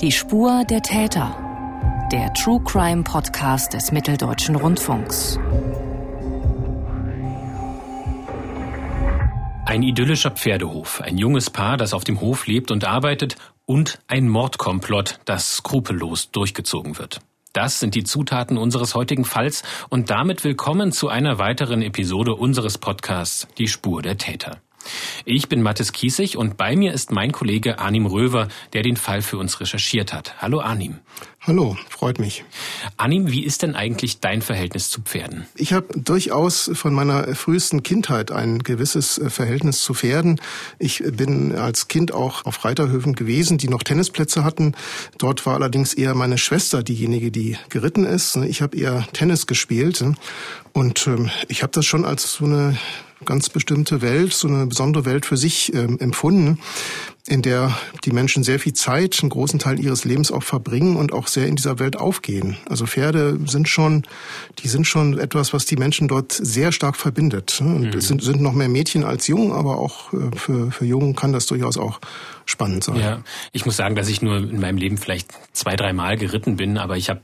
Die Spur der Täter. Der True Crime Podcast des Mitteldeutschen Rundfunks. Ein idyllischer Pferdehof, ein junges Paar, das auf dem Hof lebt und arbeitet, und ein Mordkomplott, das skrupellos durchgezogen wird. Das sind die Zutaten unseres heutigen Falls und damit willkommen zu einer weiteren Episode unseres Podcasts Die Spur der Täter. Ich bin Mathis Kiesig und bei mir ist mein Kollege Arnim Röver, der den Fall für uns recherchiert hat. Hallo Arnim. Hallo, freut mich. Arnim, wie ist denn eigentlich dein Verhältnis zu Pferden? Ich habe durchaus von meiner frühesten Kindheit ein gewisses äh, Verhältnis zu Pferden. Ich bin als Kind auch auf Reiterhöfen gewesen, die noch Tennisplätze hatten. Dort war allerdings eher meine Schwester diejenige, die geritten ist. Ich habe eher Tennis gespielt und ähm, ich habe das schon als so eine ganz bestimmte Welt, so eine besondere Welt für sich ähm, empfunden, in der die Menschen sehr viel Zeit, einen großen Teil ihres Lebens auch verbringen und auch sehr in dieser Welt aufgehen. Also Pferde sind schon, die sind schon etwas, was die Menschen dort sehr stark verbindet. Und mhm. es sind, sind noch mehr Mädchen als Jungen, aber auch äh, für, für Jungen kann das durchaus auch spannend sein. Ja, ich muss sagen, dass ich nur in meinem Leben vielleicht zwei, drei Mal geritten bin, aber ich habe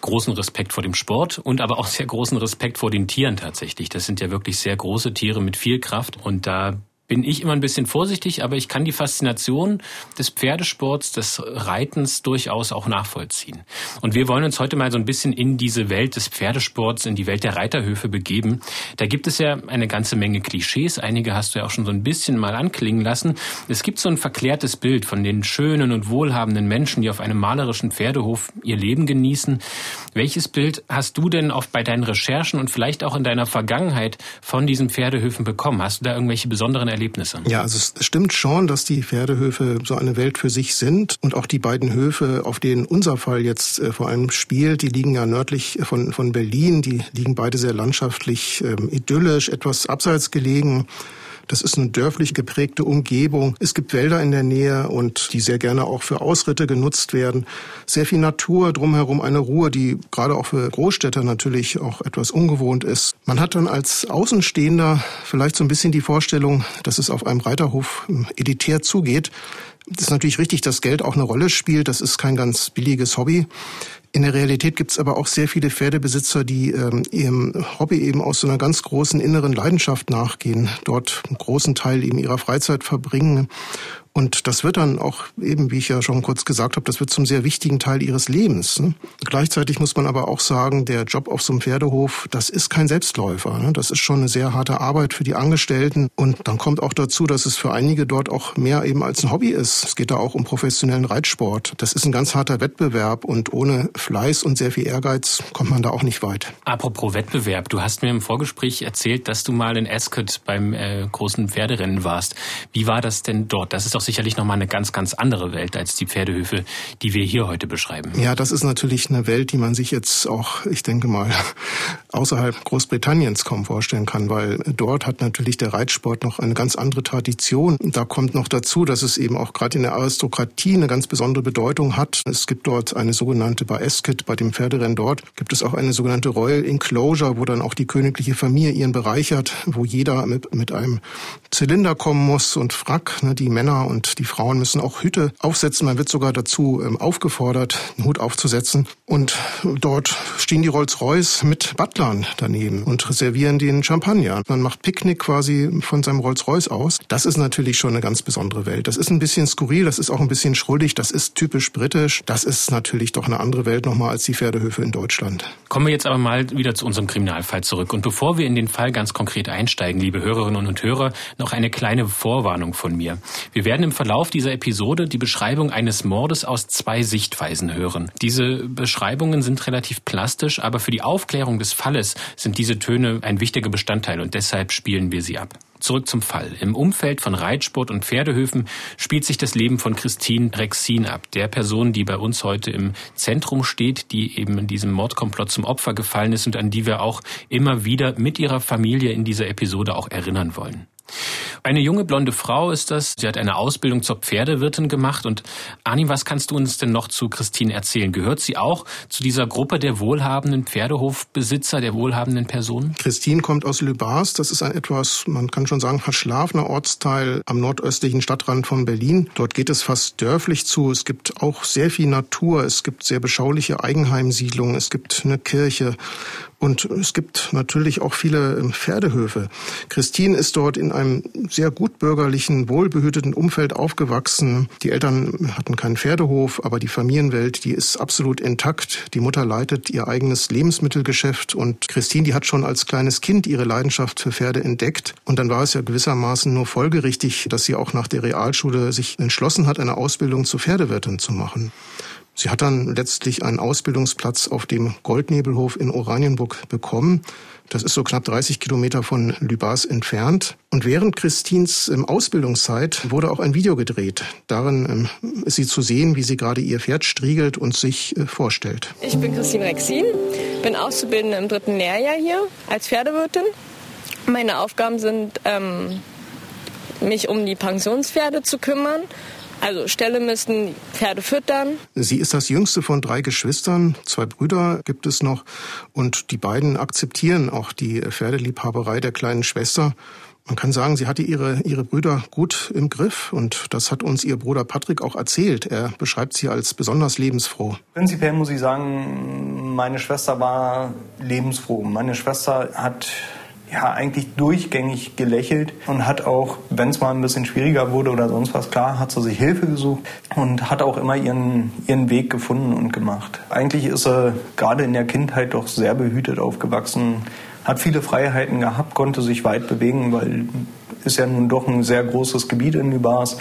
großen Respekt vor dem Sport und aber auch sehr großen Respekt vor den Tieren tatsächlich. Das sind ja wirklich sehr große Tiere mit viel Kraft und da bin ich immer ein bisschen vorsichtig, aber ich kann die Faszination des Pferdesports, des Reitens durchaus auch nachvollziehen. Und wir wollen uns heute mal so ein bisschen in diese Welt des Pferdesports, in die Welt der Reiterhöfe begeben. Da gibt es ja eine ganze Menge Klischees. Einige hast du ja auch schon so ein bisschen mal anklingen lassen. Es gibt so ein verklärtes Bild von den schönen und wohlhabenden Menschen, die auf einem malerischen Pferdehof ihr Leben genießen. Welches Bild hast du denn oft bei deinen Recherchen und vielleicht auch in deiner Vergangenheit von diesen Pferdehöfen bekommen? Hast du da irgendwelche besonderen Erlebnisse. Ja, also es stimmt schon, dass die Pferdehöfe so eine Welt für sich sind. Und auch die beiden Höfe, auf denen unser Fall jetzt äh, vor allem spielt, die liegen ja nördlich von, von Berlin. Die liegen beide sehr landschaftlich ähm, idyllisch, etwas abseits gelegen. Das ist eine dörflich geprägte Umgebung. Es gibt Wälder in der Nähe und die sehr gerne auch für Ausritte genutzt werden. Sehr viel Natur drumherum, eine Ruhe, die gerade auch für Großstädter natürlich auch etwas ungewohnt ist. Man hat dann als Außenstehender vielleicht so ein bisschen die Vorstellung, dass es auf einem Reiterhof ähm, elitär zugeht. Das ist natürlich richtig, dass Geld auch eine Rolle spielt. Das ist kein ganz billiges Hobby. In der Realität gibt es aber auch sehr viele Pferdebesitzer, die ähm, ihrem Hobby eben aus so einer ganz großen inneren Leidenschaft nachgehen, dort einen großen Teil eben ihrer Freizeit verbringen und das wird dann auch eben, wie ich ja schon kurz gesagt habe, das wird zum sehr wichtigen Teil ihres Lebens. Ne? Gleichzeitig muss man aber auch sagen, der Job auf so einem Pferdehof, das ist kein Selbstläufer. Ne? Das ist schon eine sehr harte Arbeit für die Angestellten. Und dann kommt auch dazu, dass es für einige dort auch mehr eben als ein Hobby ist. Es geht da auch um professionellen Reitsport. Das ist ein ganz harter Wettbewerb und ohne Fleiß und sehr viel Ehrgeiz kommt man da auch nicht weit. Apropos Wettbewerb, du hast mir im Vorgespräch erzählt, dass du mal in Ascot beim äh, großen Pferderennen warst. Wie war das denn dort? Das ist doch sicherlich nochmal eine ganz, ganz andere Welt als die Pferdehöfe, die wir hier heute beschreiben. Ja, das ist natürlich eine Welt, die man sich jetzt auch, ich denke mal, außerhalb Großbritanniens kaum vorstellen kann, weil dort hat natürlich der Reitsport noch eine ganz andere Tradition. Da kommt noch dazu, dass es eben auch gerade in der Aristokratie eine ganz besondere Bedeutung hat. Es gibt dort eine sogenannte, bei Ascot, bei dem Pferderennen dort, gibt es auch eine sogenannte Royal Enclosure, wo dann auch die königliche Familie ihren Bereich hat, wo jeder mit, mit einem Zylinder kommen muss und Frack, ne, die Männer und die Frauen müssen auch Hüte aufsetzen. Man wird sogar dazu ähm, aufgefordert, einen Hut aufzusetzen. Und dort stehen die Rolls-Royce mit Butlern daneben und reservieren den Champagner. Man macht Picknick quasi von seinem Rolls-Royce aus. Das ist natürlich schon eine ganz besondere Welt. Das ist ein bisschen skurril, das ist auch ein bisschen schrullig, das ist typisch britisch. Das ist natürlich doch eine andere Welt nochmal als die Pferdehöfe in Deutschland. Kommen wir jetzt aber mal wieder zu unserem Kriminalfall zurück. Und bevor wir in den Fall ganz konkret einsteigen, liebe Hörerinnen und Hörer, noch eine kleine Vorwarnung von mir. Wir werden im Verlauf dieser Episode die Beschreibung eines Mordes aus zwei Sichtweisen hören. Diese Beschreibungen sind relativ plastisch, aber für die Aufklärung des Falles sind diese Töne ein wichtiger Bestandteil und deshalb spielen wir sie ab. Zurück zum Fall. Im Umfeld von Reitsport und Pferdehöfen spielt sich das Leben von Christine Rexin ab, der Person, die bei uns heute im Zentrum steht, die eben in diesem Mordkomplott zum Opfer gefallen ist und an die wir auch immer wieder mit ihrer Familie in dieser Episode auch erinnern wollen. Eine junge blonde Frau ist das. Sie hat eine Ausbildung zur Pferdewirtin gemacht. Und Arnim, was kannst du uns denn noch zu Christine erzählen? Gehört sie auch zu dieser Gruppe der wohlhabenden Pferdehofbesitzer, der wohlhabenden Personen? Christine kommt aus Lübars. Das ist ein etwas, man kann schon sagen, verschlafener Ortsteil am nordöstlichen Stadtrand von Berlin. Dort geht es fast dörflich zu. Es gibt auch sehr viel Natur. Es gibt sehr beschauliche Eigenheimsiedlungen. Es gibt eine Kirche. Und es gibt natürlich auch viele ähm, Pferdehöfe. Christine ist dort in einem sehr gutbürgerlichen, wohlbehüteten Umfeld aufgewachsen. Die Eltern hatten keinen Pferdehof, aber die Familienwelt, die ist absolut intakt. Die Mutter leitet ihr eigenes Lebensmittelgeschäft und Christine, die hat schon als kleines Kind ihre Leidenschaft für Pferde entdeckt. Und dann war es ja gewissermaßen nur folgerichtig, dass sie auch nach der Realschule sich entschlossen hat, eine Ausbildung zur Pferdewirtin zu machen. Sie hat dann letztlich einen Ausbildungsplatz auf dem Goldnebelhof in Oranienburg bekommen. Das ist so knapp 30 Kilometer von Lübars entfernt. Und während Christins ähm, Ausbildungszeit wurde auch ein Video gedreht. Darin ähm, ist sie zu sehen, wie sie gerade ihr Pferd striegelt und sich äh, vorstellt. Ich bin Christine Rexin, bin Auszubildende im dritten Lehrjahr hier als Pferdewirtin. Meine Aufgaben sind, ähm, mich um die Pensionspferde zu kümmern also Ställe müssen Pferde füttern. Sie ist das jüngste von drei Geschwistern. Zwei Brüder gibt es noch. Und die beiden akzeptieren auch die Pferdeliebhaberei der kleinen Schwester. Man kann sagen, sie hatte ihre, ihre Brüder gut im Griff und das hat uns ihr Bruder Patrick auch erzählt. Er beschreibt sie als besonders lebensfroh. Prinzipiell muss ich sagen, meine Schwester war lebensfroh. Meine Schwester hat ja eigentlich durchgängig gelächelt und hat auch, wenn es mal ein bisschen schwieriger wurde oder sonst was, klar, hat sie sich Hilfe gesucht und hat auch immer ihren, ihren Weg gefunden und gemacht. Eigentlich ist sie gerade in der Kindheit doch sehr behütet aufgewachsen, hat viele Freiheiten gehabt, konnte sich weit bewegen, weil ist ja nun doch ein sehr großes Gebiet in Lübars.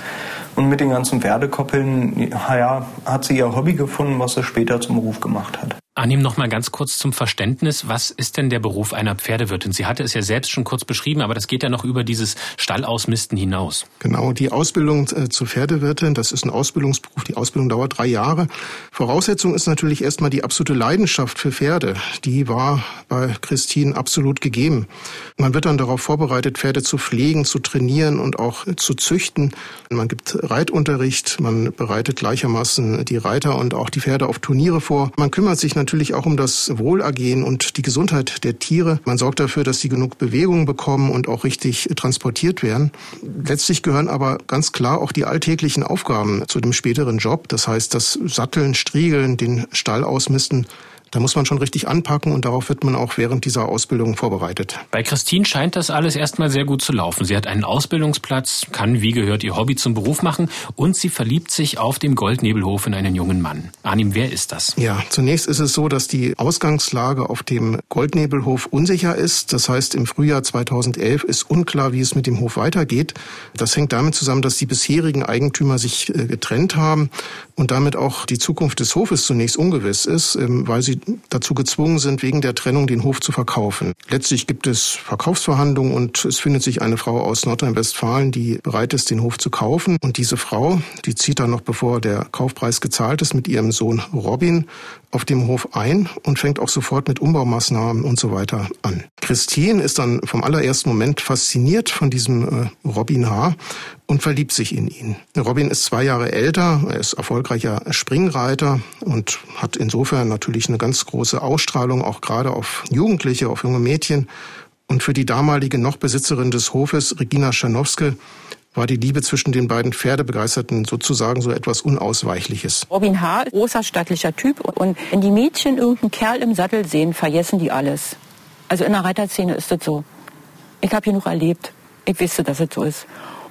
Und mit den ganzen Pferdekoppeln, ja, hat sie ihr Hobby gefunden, was sie später zum Beruf gemacht hat. Annehmen noch mal ganz kurz zum Verständnis. Was ist denn der Beruf einer Pferdewirtin? Sie hatte es ja selbst schon kurz beschrieben, aber das geht ja noch über dieses Stallausmisten hinaus. Genau, die Ausbildung äh, zur Pferdewirtin, das ist ein Ausbildungsberuf. Die Ausbildung dauert drei Jahre. Voraussetzung ist natürlich erstmal die absolute Leidenschaft für Pferde. Die war bei Christine absolut gegeben. Man wird dann darauf vorbereitet, Pferde zu pflegen, zu trainieren und auch zu züchten. Man gibt Reitunterricht, man bereitet gleichermaßen die Reiter und auch die Pferde auf Turniere vor. Man kümmert sich natürlich natürlich auch um das Wohlergehen und die Gesundheit der Tiere. Man sorgt dafür, dass sie genug Bewegung bekommen und auch richtig transportiert werden. Letztlich gehören aber ganz klar auch die alltäglichen Aufgaben zu dem späteren Job. Das heißt, das Satteln, Striegeln, den Stall ausmisten, da muss man schon richtig anpacken und darauf wird man auch während dieser Ausbildung vorbereitet. Bei Christine scheint das alles erstmal sehr gut zu laufen. Sie hat einen Ausbildungsplatz, kann wie gehört ihr Hobby zum Beruf machen und sie verliebt sich auf dem Goldnebelhof in einen jungen Mann. Arnim, wer ist das? Ja, zunächst ist es so, dass die Ausgangslage auf dem Goldnebelhof unsicher ist. Das heißt, im Frühjahr 2011 ist unklar, wie es mit dem Hof weitergeht. Das hängt damit zusammen, dass die bisherigen Eigentümer sich äh, getrennt haben und damit auch die Zukunft des Hofes zunächst ungewiss ist, ähm, weil sie dazu gezwungen sind, wegen der Trennung den Hof zu verkaufen. Letztlich gibt es Verkaufsverhandlungen und es findet sich eine Frau aus Nordrhein-Westfalen, die bereit ist, den Hof zu kaufen. Und diese Frau, die zieht dann noch, bevor der Kaufpreis gezahlt ist, mit ihrem Sohn Robin auf dem Hof ein und fängt auch sofort mit Umbaumaßnahmen und so weiter an. Christine ist dann vom allerersten Moment fasziniert von diesem äh, Robin H. und verliebt sich in ihn. Robin ist zwei Jahre älter, er ist erfolgreicher Springreiter und hat insofern natürlich eine ganz große Ausstrahlung, auch gerade auf Jugendliche, auf junge Mädchen. Und für die damalige noch Besitzerin des Hofes, Regina Schanowske, war die Liebe zwischen den beiden Pferdebegeisterten sozusagen so etwas Unausweichliches. Robin H., großer stattlicher Typ. Und wenn die Mädchen irgendeinen Kerl im Sattel sehen, vergessen die alles. Also in der Reiterszene ist das so. Ich habe noch erlebt. Ich wusste, dass es so ist.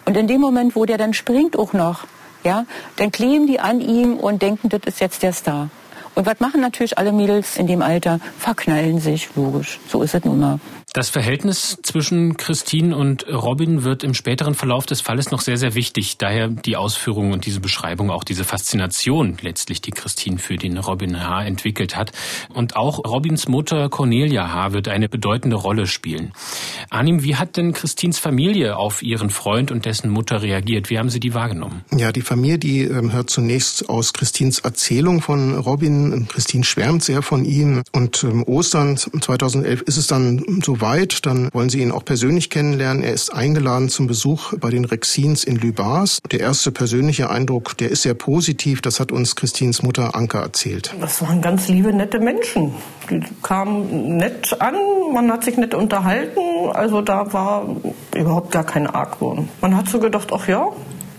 Und in dem Moment, wo der dann springt auch noch, ja, dann kleben die an ihm und denken, das ist jetzt der Star. Und was machen natürlich alle Mädels in dem Alter? Verknallen sich, logisch. So ist es nun mal. Das Verhältnis zwischen Christine und Robin wird im späteren Verlauf des Falles noch sehr, sehr wichtig. Daher die Ausführung und diese Beschreibung, auch diese Faszination letztlich, die Christine für den Robin H. entwickelt hat. Und auch Robins Mutter Cornelia H. wird eine bedeutende Rolle spielen. Anim, wie hat denn Christines Familie auf ihren Freund und dessen Mutter reagiert? Wie haben Sie die wahrgenommen? Ja, die Familie, die ähm, hört zunächst aus Christines Erzählung von Robin. Christine schwärmt sehr von ihm. Und ähm, Ostern 2011 ist es dann so weit, dann wollen sie ihn auch persönlich kennenlernen. Er ist eingeladen zum Besuch bei den Rexins in Lübars. Der erste persönliche Eindruck, der ist sehr positiv. Das hat uns Christins Mutter Anke erzählt. Das waren ganz liebe, nette Menschen. Die kamen nett an, man hat sich nett unterhalten. Also da war überhaupt gar kein Argwohn. Man hat so gedacht, ach ja,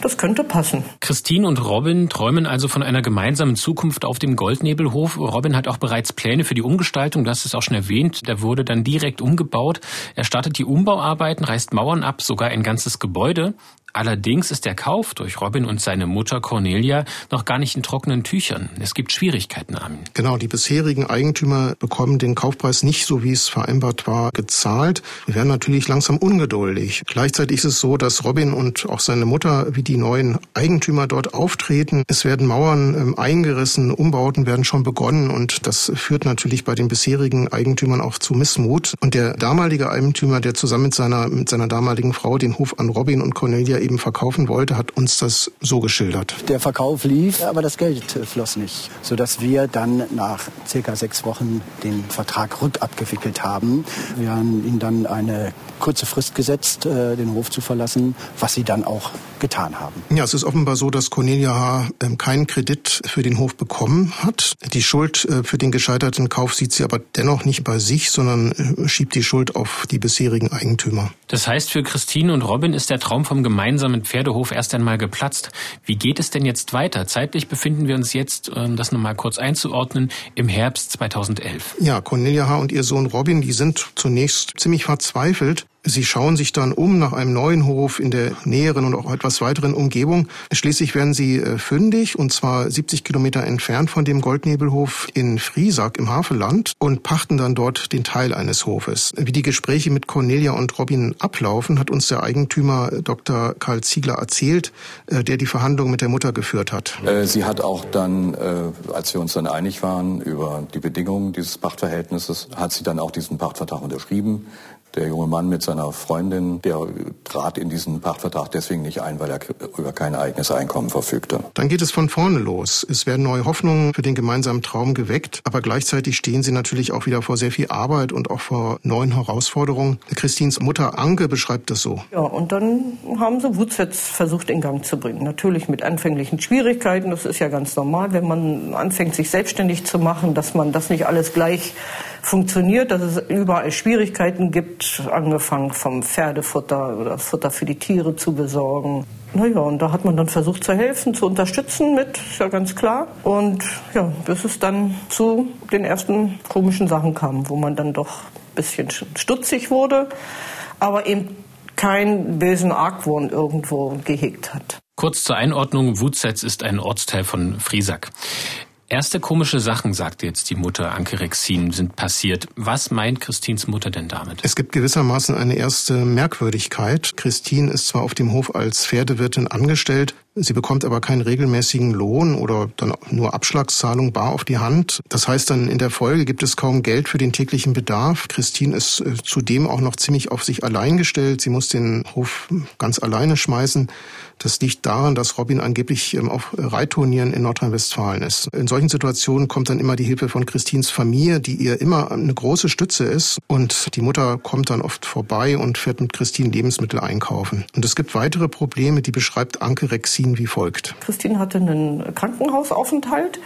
das könnte passen. Christine und Robin träumen also von einer gemeinsamen Zukunft auf dem Goldnebelhof. Robin hat auch bereits Pläne für die Umgestaltung, hast es auch schon erwähnt. Der wurde dann direkt umgebaut. Er startet die Umbauarbeiten, reißt Mauern ab, sogar ein ganzes Gebäude. Allerdings ist der Kauf durch Robin und seine Mutter Cornelia noch gar nicht in trockenen Tüchern. Es gibt Schwierigkeiten, Armin. Genau, die bisherigen Eigentümer bekommen den Kaufpreis nicht so, wie es vereinbart war, gezahlt. Wir werden natürlich langsam ungeduldig. Gleichzeitig ist es so, dass Robin und auch seine Mutter wie die neuen Eigentümer dort auftreten. Es werden Mauern ähm, eingerissen, Umbauten werden schon begonnen und das führt natürlich bei den bisherigen Eigentümern auch zu Missmut. Und der damalige Eigentümer, der zusammen mit seiner, mit seiner damaligen Frau den Hof an Robin und Cornelia eben verkaufen wollte, hat uns das so geschildert. Der Verkauf lief, aber das Geld floss nicht, sodass wir dann nach circa sechs Wochen den Vertrag rückabgewickelt haben. Wir haben ihnen dann eine kurze Frist gesetzt, äh, den Hof zu verlassen, was sie dann auch getan haben. Ja, es ist offenbar so, dass Cornelia H. Ähm, keinen Kredit für den Hof bekommen hat. Die Schuld äh, für den gescheiterten Kauf sieht sie aber dennoch nicht bei sich, sondern äh, schiebt die Schuld auf die bisherigen Eigentümer. Das heißt, für Christine und Robin ist der Traum vom gemeinsamen Pferdehof erst einmal geplatzt. Wie geht es denn jetzt weiter? Zeitlich befinden wir uns jetzt, um das nochmal kurz einzuordnen, im Herbst 2011. Ja, Cornelia H. und ihr Sohn Robin, die sind zunächst ziemlich verzweifelt, Sie schauen sich dann um nach einem neuen Hof in der näheren und auch etwas weiteren Umgebung. Schließlich werden sie äh, fündig, und zwar 70 Kilometer entfernt von dem Goldnebelhof in Friesack im Havelland und pachten dann dort den Teil eines Hofes. Wie die Gespräche mit Cornelia und Robin ablaufen, hat uns der Eigentümer äh, Dr. Karl Ziegler erzählt, äh, der die Verhandlungen mit der Mutter geführt hat. Sie hat auch dann, als wir uns dann einig waren über die Bedingungen dieses Pachtverhältnisses, hat sie dann auch diesen Pachtvertrag unterschrieben. Der junge Mann mit seiner Freundin, der trat in diesen Pachtvertrag deswegen nicht ein, weil er über kein eigenes Einkommen verfügte. Dann geht es von vorne los. Es werden neue Hoffnungen für den gemeinsamen Traum geweckt, aber gleichzeitig stehen sie natürlich auch wieder vor sehr viel Arbeit und auch vor neuen Herausforderungen. Christins Mutter Anke beschreibt das so. Ja, und dann haben sie Wutzwitz versucht in Gang zu bringen. Natürlich mit anfänglichen Schwierigkeiten. Das ist ja ganz normal, wenn man anfängt, sich selbstständig zu machen, dass man das nicht alles gleich funktioniert, dass es überall Schwierigkeiten gibt, angefangen vom Pferdefutter oder Futter für die Tiere zu besorgen. Naja, und da hat man dann versucht zu helfen, zu unterstützen mit, ist ja ganz klar. Und ja, bis es dann zu den ersten komischen Sachen kam, wo man dann doch ein bisschen stutzig wurde, aber eben keinen bösen Argwohn irgendwo gehegt hat. Kurz zur Einordnung, Wutzetz ist ein Ortsteil von Friesack. Erste komische Sachen, sagte jetzt die Mutter Anke Rexin, sind passiert. Was meint Christins Mutter denn damit? Es gibt gewissermaßen eine erste Merkwürdigkeit. Christine ist zwar auf dem Hof als Pferdewirtin angestellt, Sie bekommt aber keinen regelmäßigen Lohn oder dann nur Abschlagszahlung bar auf die Hand. Das heißt dann in der Folge gibt es kaum Geld für den täglichen Bedarf. Christine ist äh, zudem auch noch ziemlich auf sich allein gestellt. Sie muss den Hof ganz alleine schmeißen. Das liegt daran, dass Robin angeblich ähm, auf Reitturnieren in Nordrhein-Westfalen ist. In solchen Situationen kommt dann immer die Hilfe von Christins Familie, die ihr immer eine große Stütze ist. Und die Mutter kommt dann oft vorbei und fährt mit Christine Lebensmittel einkaufen. Und es gibt weitere Probleme, die beschreibt Anke Rexin wie folgt. Christine hatte einen Krankenhausaufenthalt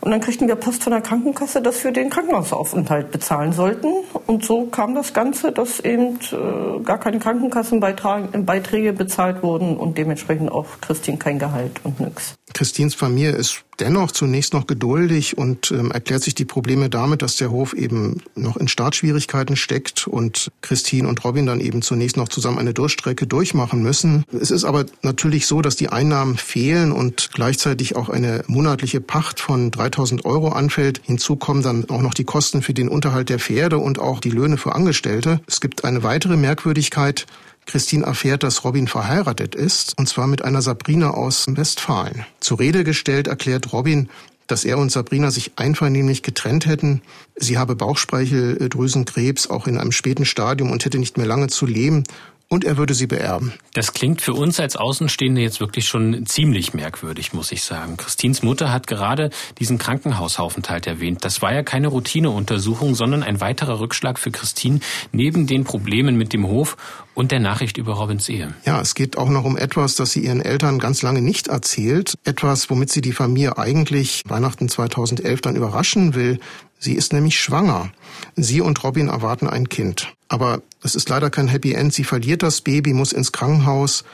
und dann kriegten wir Post von der Krankenkasse, dass wir den Krankenhausaufenthalt bezahlen sollten. Und so kam das Ganze, dass eben äh, gar keine Krankenkassenbeiträge bezahlt wurden und dementsprechend auch Christine kein Gehalt und nichts. Christins Familie ist dennoch zunächst noch geduldig und ähm, erklärt sich die Probleme damit, dass der Hof eben noch in Startschwierigkeiten steckt und Christine und Robin dann eben zunächst noch zusammen eine Durchstrecke durchmachen müssen. Es ist aber natürlich so, dass die Einnahmen fehlen und gleichzeitig auch eine monatliche Pacht von 3000 Euro anfällt. Hinzu kommen dann auch noch die Kosten für den Unterhalt der Pferde und auch die Löhne für Angestellte. Es gibt eine weitere Merkwürdigkeit. Christine erfährt, dass Robin verheiratet ist, und zwar mit einer Sabrina aus Westfalen. Zur Rede gestellt erklärt Robin, dass er und Sabrina sich einvernehmlich getrennt hätten. Sie habe Bauchspeicheldrüsenkrebs auch in einem späten Stadium und hätte nicht mehr lange zu leben. Und er würde sie beerben. Das klingt für uns als Außenstehende jetzt wirklich schon ziemlich merkwürdig, muss ich sagen. Christins Mutter hat gerade diesen Krankenhausaufenthalt erwähnt. Das war ja keine Routineuntersuchung, sondern ein weiterer Rückschlag für Christine neben den Problemen mit dem Hof und der Nachricht über Robins Ehe. Ja, es geht auch noch um etwas, das sie ihren Eltern ganz lange nicht erzählt. Etwas, womit sie die Familie eigentlich Weihnachten 2011 dann überraschen will. Sie ist nämlich schwanger. Sie und Robin erwarten ein Kind. Aber es ist leider kein Happy End. Sie verliert das Baby, muss ins Krankenhaus.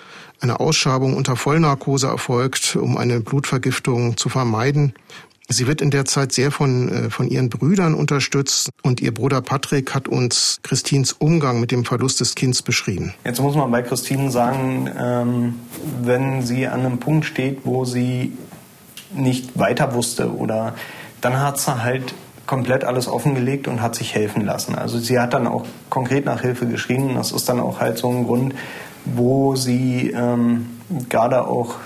Eine Ausschabung unter Vollnarkose erfolgt, um eine Blutvergiftung zu vermeiden. Sie wird in der Zeit sehr von, äh, von ihren Brüdern unterstützt und ihr Bruder Patrick hat uns Christins Umgang mit dem Verlust des Kindes beschrieben. Jetzt muss man bei Christine sagen, ähm, wenn sie an einem Punkt steht, wo sie nicht weiter wusste oder dann hat sie halt komplett alles offengelegt und hat sich helfen lassen. Also sie hat dann auch konkret nach Hilfe geschrien. Das ist dann auch halt so ein Grund, wo sie ähm, gerade auch,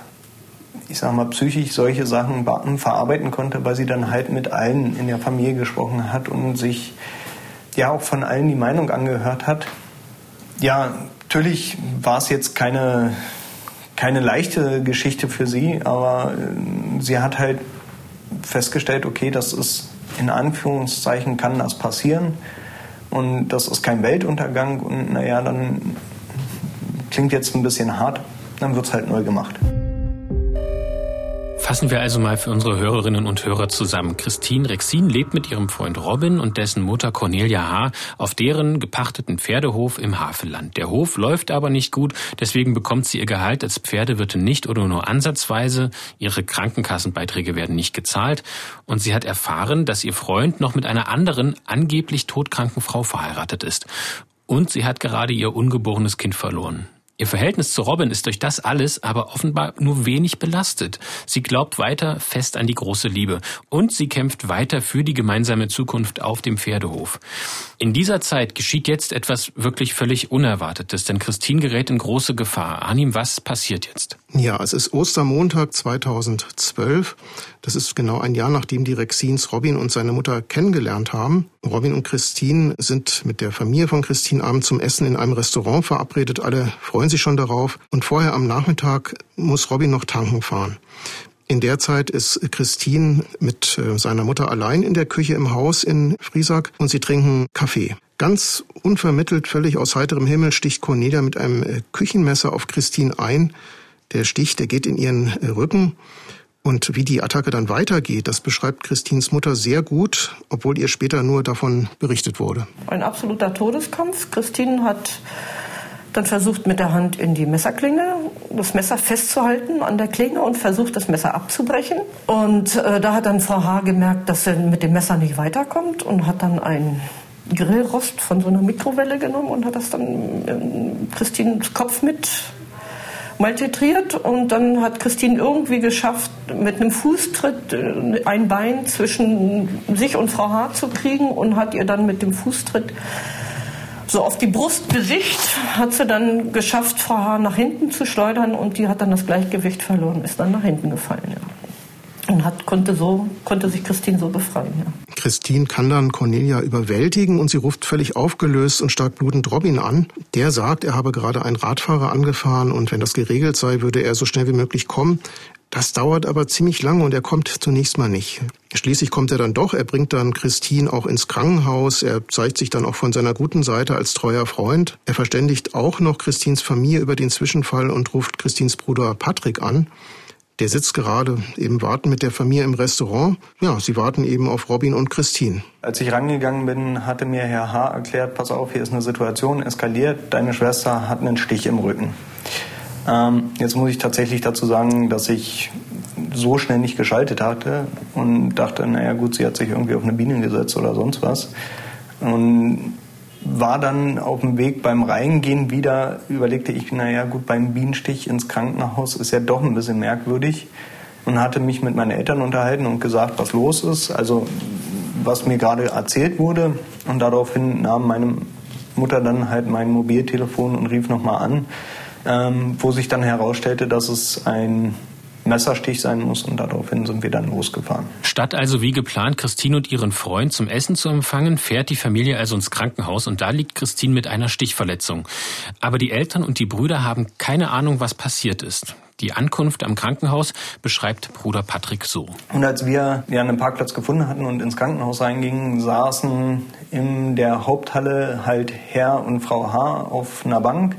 ich sag mal, psychisch solche Sachen verarbeiten konnte, weil sie dann halt mit allen in der Familie gesprochen hat und sich ja auch von allen die Meinung angehört hat. Ja, natürlich war es jetzt keine, keine leichte Geschichte für sie, aber äh, sie hat halt festgestellt, okay, das ist in Anführungszeichen kann das passieren. Und das ist kein Weltuntergang. Und naja, dann klingt jetzt ein bisschen hart, dann wird es halt neu gemacht. Fassen wir also mal für unsere Hörerinnen und Hörer zusammen. Christine Rexin lebt mit ihrem Freund Robin und dessen Mutter Cornelia H. auf deren gepachteten Pferdehof im Havelland. Der Hof läuft aber nicht gut, deswegen bekommt sie ihr Gehalt als Pferdewirtin nicht oder nur ansatzweise. Ihre Krankenkassenbeiträge werden nicht gezahlt und sie hat erfahren, dass ihr Freund noch mit einer anderen, angeblich todkranken Frau verheiratet ist. Und sie hat gerade ihr ungeborenes Kind verloren. Ihr Verhältnis zu Robin ist durch das alles aber offenbar nur wenig belastet. Sie glaubt weiter fest an die große Liebe und sie kämpft weiter für die gemeinsame Zukunft auf dem Pferdehof. In dieser Zeit geschieht jetzt etwas wirklich völlig Unerwartetes, denn Christine gerät in große Gefahr. Arnim, was passiert jetzt? Ja, es ist Ostermontag 2012. Das ist genau ein Jahr, nachdem die Rexins Robin und seine Mutter kennengelernt haben. Robin und Christine sind mit der Familie von Christine abends zum Essen in einem Restaurant verabredet. Alle freuen sich schon darauf. Und vorher am Nachmittag muss Robin noch tanken fahren. In der Zeit ist Christine mit äh, seiner Mutter allein in der Küche im Haus in Friesack und sie trinken Kaffee. Ganz unvermittelt, völlig aus heiterem Himmel sticht Cornelia mit einem äh, Küchenmesser auf Christine ein. Der Stich, der geht in ihren äh, Rücken. Und wie die Attacke dann weitergeht, das beschreibt Christines Mutter sehr gut, obwohl ihr später nur davon berichtet wurde. Ein absoluter Todeskampf. Christine hat dann versucht mit der Hand in die Messerklinge das Messer festzuhalten an der Klinge und versucht das Messer abzubrechen. Und äh, da hat dann Frau H. gemerkt, dass sie mit dem Messer nicht weiterkommt und hat dann ein Grillrost von so einer Mikrowelle genommen und hat das dann in Christines Kopf mit maltitriert und dann hat Christine irgendwie geschafft, mit einem Fußtritt äh, ein Bein zwischen sich und Frau H. zu kriegen und hat ihr dann mit dem Fußtritt so auf die Brust, Gesicht hat sie dann geschafft, Frau H. nach hinten zu schleudern und die hat dann das Gleichgewicht verloren, ist dann nach hinten gefallen. Ja. Und hat, konnte, so, konnte sich Christine so befreien. Ja. Christine kann dann Cornelia überwältigen und sie ruft völlig aufgelöst und stark blutend Robin an. Der sagt, er habe gerade einen Radfahrer angefahren und wenn das geregelt sei, würde er so schnell wie möglich kommen. Das dauert aber ziemlich lange und er kommt zunächst mal nicht. Schließlich kommt er dann doch, er bringt dann Christine auch ins Krankenhaus, er zeigt sich dann auch von seiner guten Seite als treuer Freund. Er verständigt auch noch Christines Familie über den Zwischenfall und ruft Christines Bruder Patrick an. Der sitzt gerade eben warten mit der Familie im Restaurant. Ja, sie warten eben auf Robin und Christine. Als ich rangegangen bin, hatte mir Herr H. erklärt, pass auf, hier ist eine Situation eskaliert, deine Schwester hat einen Stich im Rücken. Ähm, jetzt muss ich tatsächlich dazu sagen, dass ich so schnell nicht geschaltet hatte und dachte, naja gut, sie hat sich irgendwie auf eine Biene gesetzt oder sonst was. Und war dann auf dem Weg beim Reingehen wieder, überlegte ich, naja gut, beim Bienenstich ins Krankenhaus ist ja doch ein bisschen merkwürdig und hatte mich mit meinen Eltern unterhalten und gesagt, was los ist, also was mir gerade erzählt wurde und daraufhin nahm meine Mutter dann halt mein Mobiltelefon und rief nochmal an, ähm, wo sich dann herausstellte, dass es ein Messerstich sein muss und daraufhin sind wir dann losgefahren. Statt also wie geplant Christine und ihren Freund zum Essen zu empfangen, fährt die Familie also ins Krankenhaus und da liegt Christine mit einer Stichverletzung. Aber die Eltern und die Brüder haben keine Ahnung, was passiert ist. Die Ankunft am Krankenhaus beschreibt Bruder Patrick so. Und als wir ja einen Parkplatz gefunden hatten und ins Krankenhaus reingingen, saßen in der Haupthalle halt Herr und Frau H. auf einer Bank.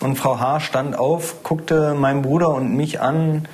Und Frau H. stand auf, guckte meinen Bruder und mich an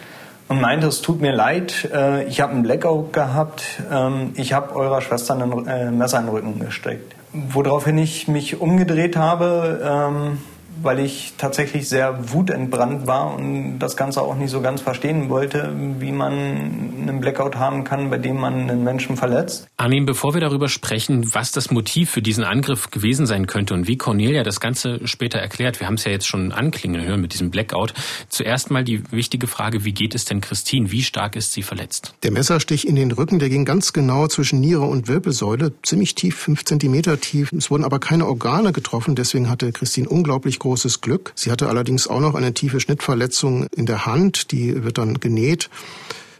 und meinte, es tut mir leid, äh, ich habe einen Blackout gehabt, ähm, ich habe eurer Schwester ein äh, Messer in den Rücken gesteckt. Woraufhin ich mich umgedreht habe, ähm, weil ich tatsächlich sehr wutentbrannt war und das Ganze auch nicht so ganz verstehen wollte, wie man einen Blackout haben kann, bei dem man einen Menschen verletzt. Armin, bevor wir darüber sprechen, was das Motiv für diesen Angriff gewesen sein könnte und wie Cornelia das Ganze später erklärt, wir haben es ja jetzt schon anklingen hören mit diesem Blackout. Zuerst mal die wichtige Frage, wie geht es denn Christine? Wie stark ist sie verletzt? Der Messerstich in den Rücken, der ging ganz genau zwischen Niere und Wirbelsäule, ziemlich tief, fünf Zentimeter tief. Es wurden aber keine Organe getroffen, deswegen hatte Christine unglaublich großes Glück. Sie hatte allerdings auch noch eine tiefe Schnittverletzung in der Hand, die wird dann genäht.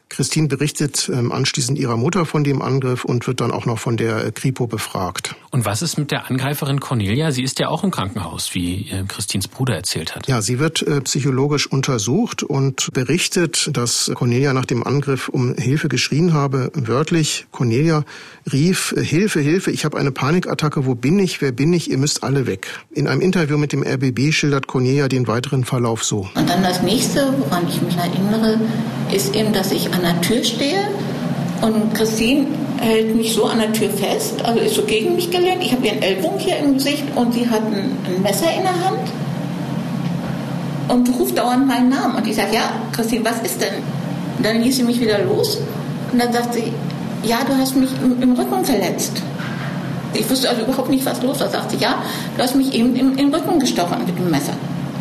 Christine berichtet ähm, anschließend ihrer Mutter von dem Angriff und wird dann auch noch von der äh, Kripo befragt. Und was ist mit der Angreiferin Cornelia? Sie ist ja auch im Krankenhaus, wie äh, Christins Bruder erzählt hat. Ja, sie wird äh, psychologisch untersucht und berichtet, dass Cornelia nach dem Angriff um Hilfe geschrien habe. Wörtlich, Cornelia rief, Hilfe, Hilfe, ich habe eine Panikattacke, wo bin ich, wer bin ich, ihr müsst alle weg. In einem Interview mit dem RBB schildert Cornelia den weiteren Verlauf so. Und dann das nächste, woran ich mich erinnere, ist eben, dass ich an der Tür stehe und Christine hält mich so an der Tür fest, also ist so gegen mich gelehnt. Ich habe ihren Ellbogen hier im Gesicht und sie hat ein, ein Messer in der Hand und ruft dauernd meinen Namen. Und ich sage, ja, Christine, was ist denn? Und dann ließ sie mich wieder los und dann sagt sie, ja, du hast mich im, im Rücken verletzt. Ich wusste also überhaupt nicht, was los war. Sagt sie, ja, du hast mich eben im, im Rücken gestochen mit dem Messer.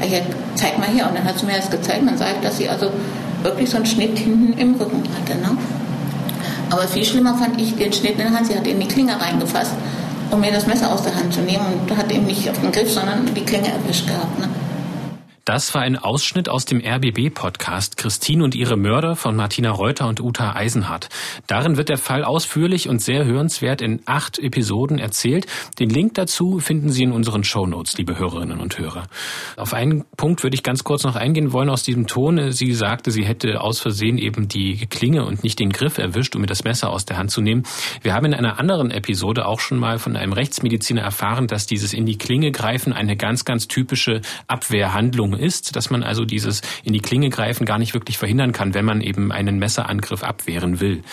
Ich ja, zeig mal her. Und dann hat sie mir das gezeigt. Man sagt, dass sie also wirklich so einen Schnitt hinten im Rücken hatte. Ne? Aber viel schlimmer fand ich den Schnitt in der Hand. Sie hat in die Klinge reingefasst, um mir das Messer aus der Hand zu nehmen. Und hat eben nicht auf den Griff, sondern die Klinge erwischt gehabt. Ne? Das war ein Ausschnitt aus dem RBB-Podcast Christine und ihre Mörder von Martina Reuter und Uta Eisenhardt. Darin wird der Fall ausführlich und sehr hörenswert in acht Episoden erzählt. Den Link dazu finden Sie in unseren Shownotes, liebe Hörerinnen und Hörer. Auf einen Punkt würde ich ganz kurz noch eingehen wollen aus diesem Ton. Sie sagte, sie hätte aus Versehen eben die Klinge und nicht den Griff erwischt, um mir das Messer aus der Hand zu nehmen. Wir haben in einer anderen Episode auch schon mal von einem Rechtsmediziner erfahren, dass dieses in die Klinge greifen eine ganz, ganz typische Abwehrhandlung ist, dass man also dieses in die Klinge greifen gar nicht wirklich verhindern kann, wenn man eben einen Messerangriff abwehren will.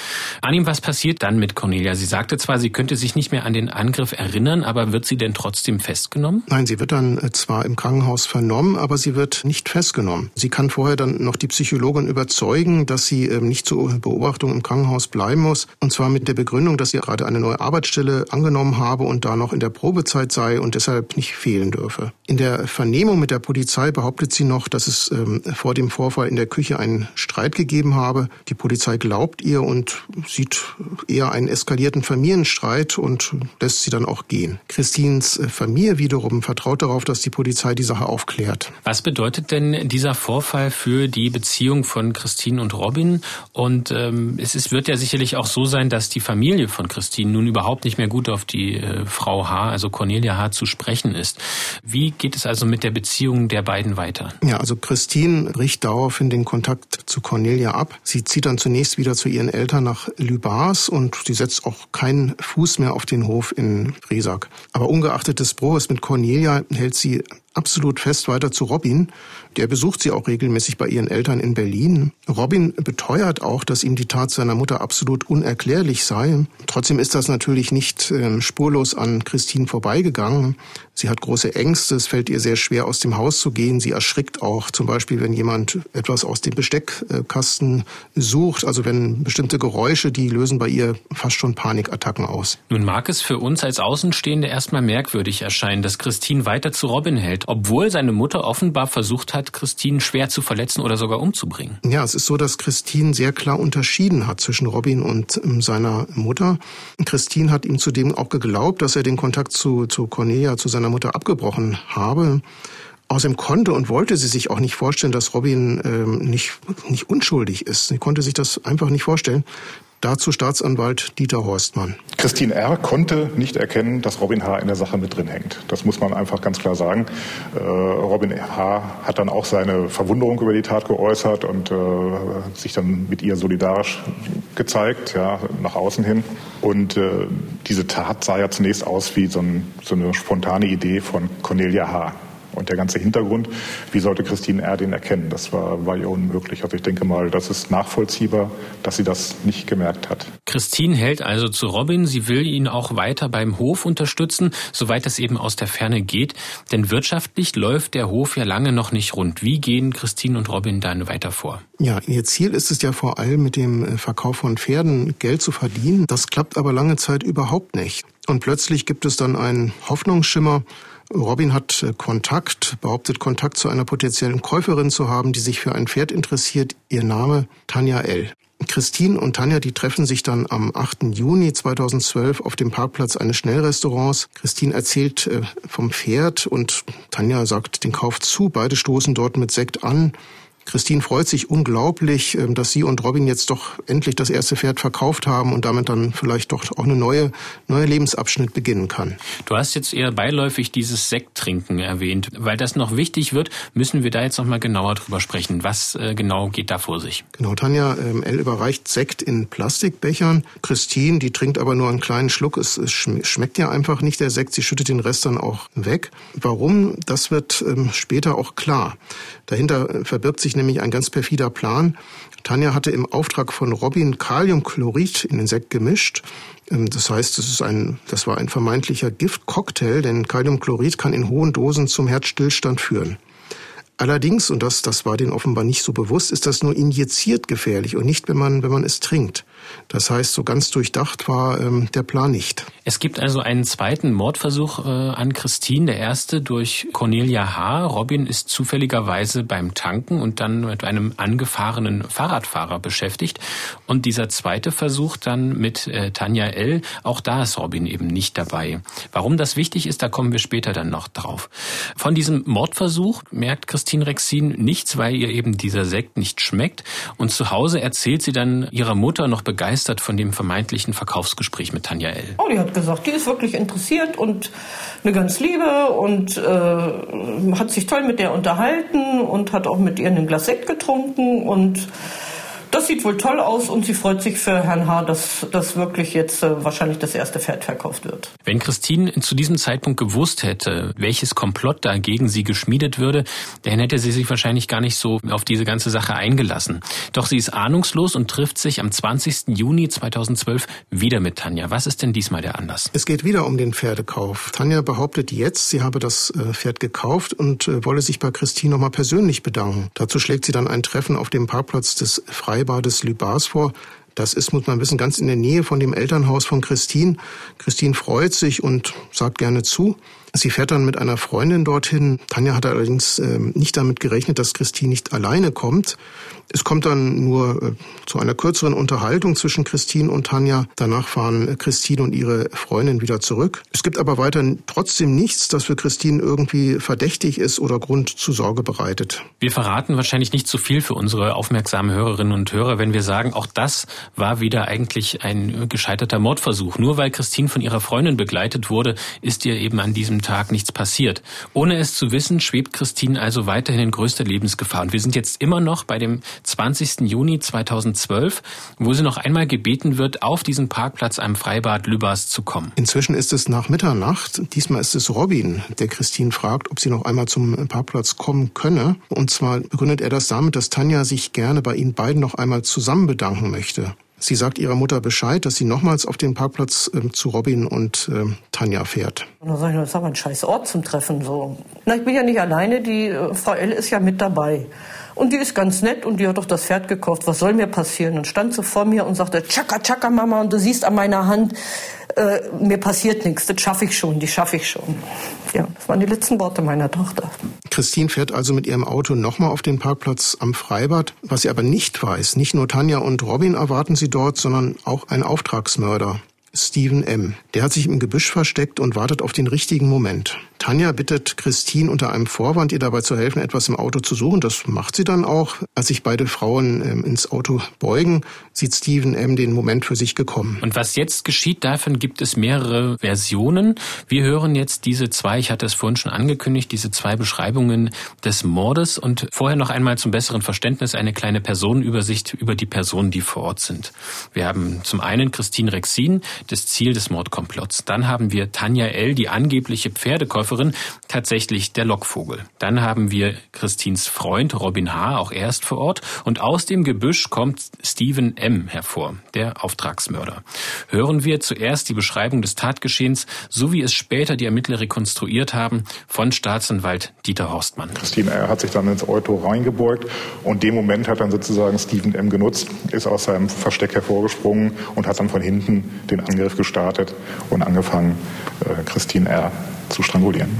Anim, was passiert dann mit Cornelia? Sie sagte zwar, sie könnte sich nicht mehr an den Angriff erinnern, aber wird sie denn trotzdem festgenommen? Nein, sie wird dann äh, zwar im Krankenhaus vernommen, aber sie wird nicht festgenommen. Sie kann vorher dann noch die Psychologin überzeugen, dass sie ähm, nicht zur Beobachtung im Krankenhaus bleiben muss. Und zwar mit der Begründung, dass sie gerade eine neue Arbeitsstelle angenommen habe und da noch in der Probezeit sei und deshalb nicht fehlen dürfe. In der Vernehmung mit der Polizei behauptet behauptet sie noch, dass es ähm, vor dem Vorfall in der Küche einen Streit gegeben habe. Die Polizei glaubt ihr und sieht eher einen eskalierten Familienstreit und lässt sie dann auch gehen. Christins äh, Familie wiederum vertraut darauf, dass die Polizei die Sache aufklärt. Was bedeutet denn dieser Vorfall für die Beziehung von Christine und Robin? Und ähm, es ist, wird ja sicherlich auch so sein, dass die Familie von Christine nun überhaupt nicht mehr gut auf die äh, Frau H., also Cornelia H., zu sprechen ist. Wie geht es also mit der Beziehung der beiden weiter? Ja, also Christine bricht daraufhin den Kontakt zu Cornelia ab. Sie zieht dann zunächst wieder zu ihren Eltern nach Lübars und sie setzt auch keinen Fuß mehr auf den Hof in Bresak. Aber ungeachtet des Bruches mit Cornelia hält sie absolut fest weiter zu Robin. Der besucht sie auch regelmäßig bei ihren Eltern in Berlin. Robin beteuert auch, dass ihm die Tat seiner Mutter absolut unerklärlich sei. Trotzdem ist das natürlich nicht äh, spurlos an Christine vorbeigegangen. Sie hat große Ängste, es fällt ihr sehr schwer, aus dem Haus zu gehen. Sie erschrickt auch, zum Beispiel, wenn jemand etwas aus dem Besteckkasten sucht. Also wenn bestimmte Geräusche, die lösen bei ihr fast schon Panikattacken aus. Nun mag es für uns als Außenstehende erstmal merkwürdig erscheinen, dass Christine weiter zu Robin hält, obwohl seine Mutter offenbar versucht hat, Christine schwer zu verletzen oder sogar umzubringen. Ja, es ist so, dass Christine sehr klar unterschieden hat zwischen Robin und ähm, seiner Mutter. Christine hat ihm zudem auch geglaubt, dass er den Kontakt zu, zu Cornelia, zu seiner Mutter abgebrochen habe. Außerdem konnte und wollte sie sich auch nicht vorstellen, dass Robin ähm, nicht, nicht unschuldig ist. Sie konnte sich das einfach nicht vorstellen. Dazu Staatsanwalt Dieter Horstmann. Christine R. konnte nicht erkennen, dass Robin H. in der Sache mit drin hängt. Das muss man einfach ganz klar sagen. Äh, Robin H. hat dann auch seine Verwunderung über die Tat geäußert und äh, sich dann mit ihr solidarisch gezeigt, ja, nach außen hin. Und äh, diese Tat sah ja zunächst aus wie so, ein, so eine spontane Idee von Cornelia H. Und der ganze Hintergrund, wie sollte Christine R. den erkennen? Das war, war ihr unmöglich. Also ich denke mal, das ist nachvollziehbar, dass sie das nicht gemerkt hat. Christine hält also zu Robin. Sie will ihn auch weiter beim Hof unterstützen, soweit es eben aus der Ferne geht. Denn wirtschaftlich läuft der Hof ja lange noch nicht rund. Wie gehen Christine und Robin dann weiter vor? Ja, ihr Ziel ist es ja vor allem mit dem äh, Verkauf von Pferden Geld zu verdienen. Das klappt aber lange Zeit überhaupt nicht. Und plötzlich gibt es dann einen Hoffnungsschimmer. Robin hat äh, Kontakt, behauptet Kontakt zu einer potenziellen Käuferin zu haben, die sich für ein Pferd interessiert. Ihr Name Tanja L. Christine und Tanja, die treffen sich dann am 8. Juni 2012 auf dem Parkplatz eines Schnellrestaurants. Christine erzählt äh, vom Pferd und Tanja sagt den Kauf zu. Beide stoßen dort mit Sekt an. Christine freut sich unglaublich, ähm, dass sie und Robin jetzt doch endlich das erste Pferd verkauft haben und damit dann vielleicht doch auch eine neue, neue Lebensabschnitt beginnen kann. Du hast jetzt eher beiläufig dieses Sekttrinken erwähnt. Weil das noch wichtig wird, müssen wir da jetzt noch mal genauer drüber sprechen. Was äh, genau geht da vor sich? Genau, Tanja ähm, L. überreicht Sekt in Plastikbechern. Christine, die trinkt aber nur einen kleinen Schluck. Es, es schmeckt ja einfach nicht der Sekt. Sie schüttet den Rest dann auch weg. Warum? Das wird ähm, später auch klar. Dahinter verbirgt sich nämlich ein ganz perfider Plan. Tanja hatte im Auftrag von Robin Kaliumchlorid in den Sekt gemischt. Ähm, das heißt, das, ist ein, das war ein vermeintlicher Giftcocktail, denn Kaliumchlorid kann in hohen Dosen zum Herzstillstand führen. Allerdings, und das, das war denen offenbar nicht so bewusst, ist das nur injiziert gefährlich und nicht, wenn man, wenn man es trinkt. Das heißt, so ganz durchdacht war ähm, der Plan nicht. Es gibt also einen zweiten Mordversuch äh, an Christine, der erste durch Cornelia H. Robin ist zufälligerweise beim Tanken und dann mit einem angefahrenen Fahrradfahrer beschäftigt. Und dieser zweite Versuch dann mit äh, Tanja L., auch da ist Robin eben nicht dabei. Warum das wichtig ist, da kommen wir später dann noch drauf. Von diesem Mordversuch merkt Christine Rexin nichts, weil ihr eben dieser Sekt nicht schmeckt. Und zu Hause erzählt sie dann ihrer Mutter noch begeistert von dem vermeintlichen Verkaufsgespräch mit Tanja L. Oh, die hat gesagt, die ist wirklich interessiert und eine ganz liebe und äh, hat sich toll mit der unterhalten und hat auch mit ihr einen Glas Sekt getrunken und das sieht wohl toll aus und sie freut sich für Herrn H., dass, dass wirklich jetzt äh, wahrscheinlich das erste Pferd verkauft wird. Wenn Christine zu diesem Zeitpunkt gewusst hätte, welches Komplott dagegen sie geschmiedet würde, dann hätte sie sich wahrscheinlich gar nicht so auf diese ganze Sache eingelassen. Doch sie ist ahnungslos und trifft sich am 20. Juni 2012 wieder mit Tanja. Was ist denn diesmal der Anlass? Es geht wieder um den Pferdekauf. Tanja behauptet jetzt, sie habe das äh, Pferd gekauft und äh, wolle sich bei Christine nochmal persönlich bedanken. Dazu schlägt sie dann ein Treffen auf dem Parkplatz des Freien Freibades Lübars vor. Das ist, muss man wissen, ganz in der Nähe von dem Elternhaus von Christine. Christine freut sich und sagt gerne zu. Sie fährt dann mit einer Freundin dorthin. Tanja hat allerdings äh, nicht damit gerechnet, dass Christine nicht alleine kommt. Es kommt dann nur äh, zu einer kürzeren Unterhaltung zwischen Christine und Tanja. Danach fahren äh, Christine und ihre Freundin wieder zurück. Es gibt aber weiter trotzdem nichts, das für Christine irgendwie verdächtig ist oder Grund zu Sorge bereitet. Wir verraten wahrscheinlich nicht zu viel für unsere aufmerksamen Hörerinnen und Hörer, wenn wir sagen, auch das war wieder eigentlich ein gescheiterter Mordversuch. Nur weil Christine von ihrer Freundin begleitet wurde, ist ihr eben an diesem Tag nichts passiert. Ohne es zu wissen, schwebt Christine also weiterhin in größter Lebensgefahr. Und wir sind jetzt immer noch bei dem 20. Juni 2012, wo sie noch einmal gebeten wird, auf diesen Parkplatz am Freibad Lübars zu kommen. Inzwischen ist es nach Mitternacht. Diesmal ist es Robin, der Christine fragt, ob sie noch einmal zum Parkplatz kommen könne. Und zwar begründet er das damit, dass Tanja sich gerne bei ihnen beiden noch einmal zusammen bedanken möchte. Sie sagt ihrer Mutter Bescheid, dass sie nochmals auf den Parkplatz äh, zu Robin und äh, Tanja fährt. Und dann sage ich, das ist aber ein scheiß Ort zum Treffen. So. Na, ich bin ja nicht alleine, die äh, Frau L. ist ja mit dabei. Und die ist ganz nett und die hat doch das Pferd gekauft. Was soll mir passieren? Und stand sie vor mir und sagte, Tschakka, Tschakka, Mama, und du siehst an meiner Hand, äh, mir passiert nichts, das schaffe ich schon, die schaffe ich schon. Ja, das waren die letzten Worte meiner Tochter. Christine fährt also mit ihrem Auto nochmal auf den Parkplatz am Freibad. Was sie aber nicht weiß, nicht nur Tanja und Robin erwarten sie dort, sondern auch ein Auftragsmörder. Stephen M. Der hat sich im Gebüsch versteckt und wartet auf den richtigen Moment. Tanja bittet Christine unter einem Vorwand, ihr dabei zu helfen, etwas im Auto zu suchen. Das macht sie dann auch. Als sich beide Frauen ähm, ins Auto beugen, sieht Stephen M. den Moment für sich gekommen. Und was jetzt geschieht, davon gibt es mehrere Versionen. Wir hören jetzt diese zwei, ich hatte es vorhin schon angekündigt, diese zwei Beschreibungen des Mordes und vorher noch einmal zum besseren Verständnis eine kleine Personenübersicht über die Personen, die vor Ort sind. Wir haben zum einen Christine Rexin, das Ziel des Mordkomplotts. Dann haben wir Tanja L., die angebliche Pferdekäuferin, tatsächlich der Lockvogel. Dann haben wir Christins Freund Robin H., auch er ist vor Ort. Und aus dem Gebüsch kommt Stephen M. hervor, der Auftragsmörder. Hören wir zuerst die Beschreibung des Tatgeschehens, so wie es später die Ermittler rekonstruiert haben, von Staatsanwalt Dieter Horstmann. Christine R. hat sich dann ins Auto reingebeugt und den Moment hat dann sozusagen Stephen M. genutzt, ist aus seinem Versteck hervorgesprungen und hat dann von hinten den Angriff gestartet und angefangen, äh, Christine R. zu strangulieren.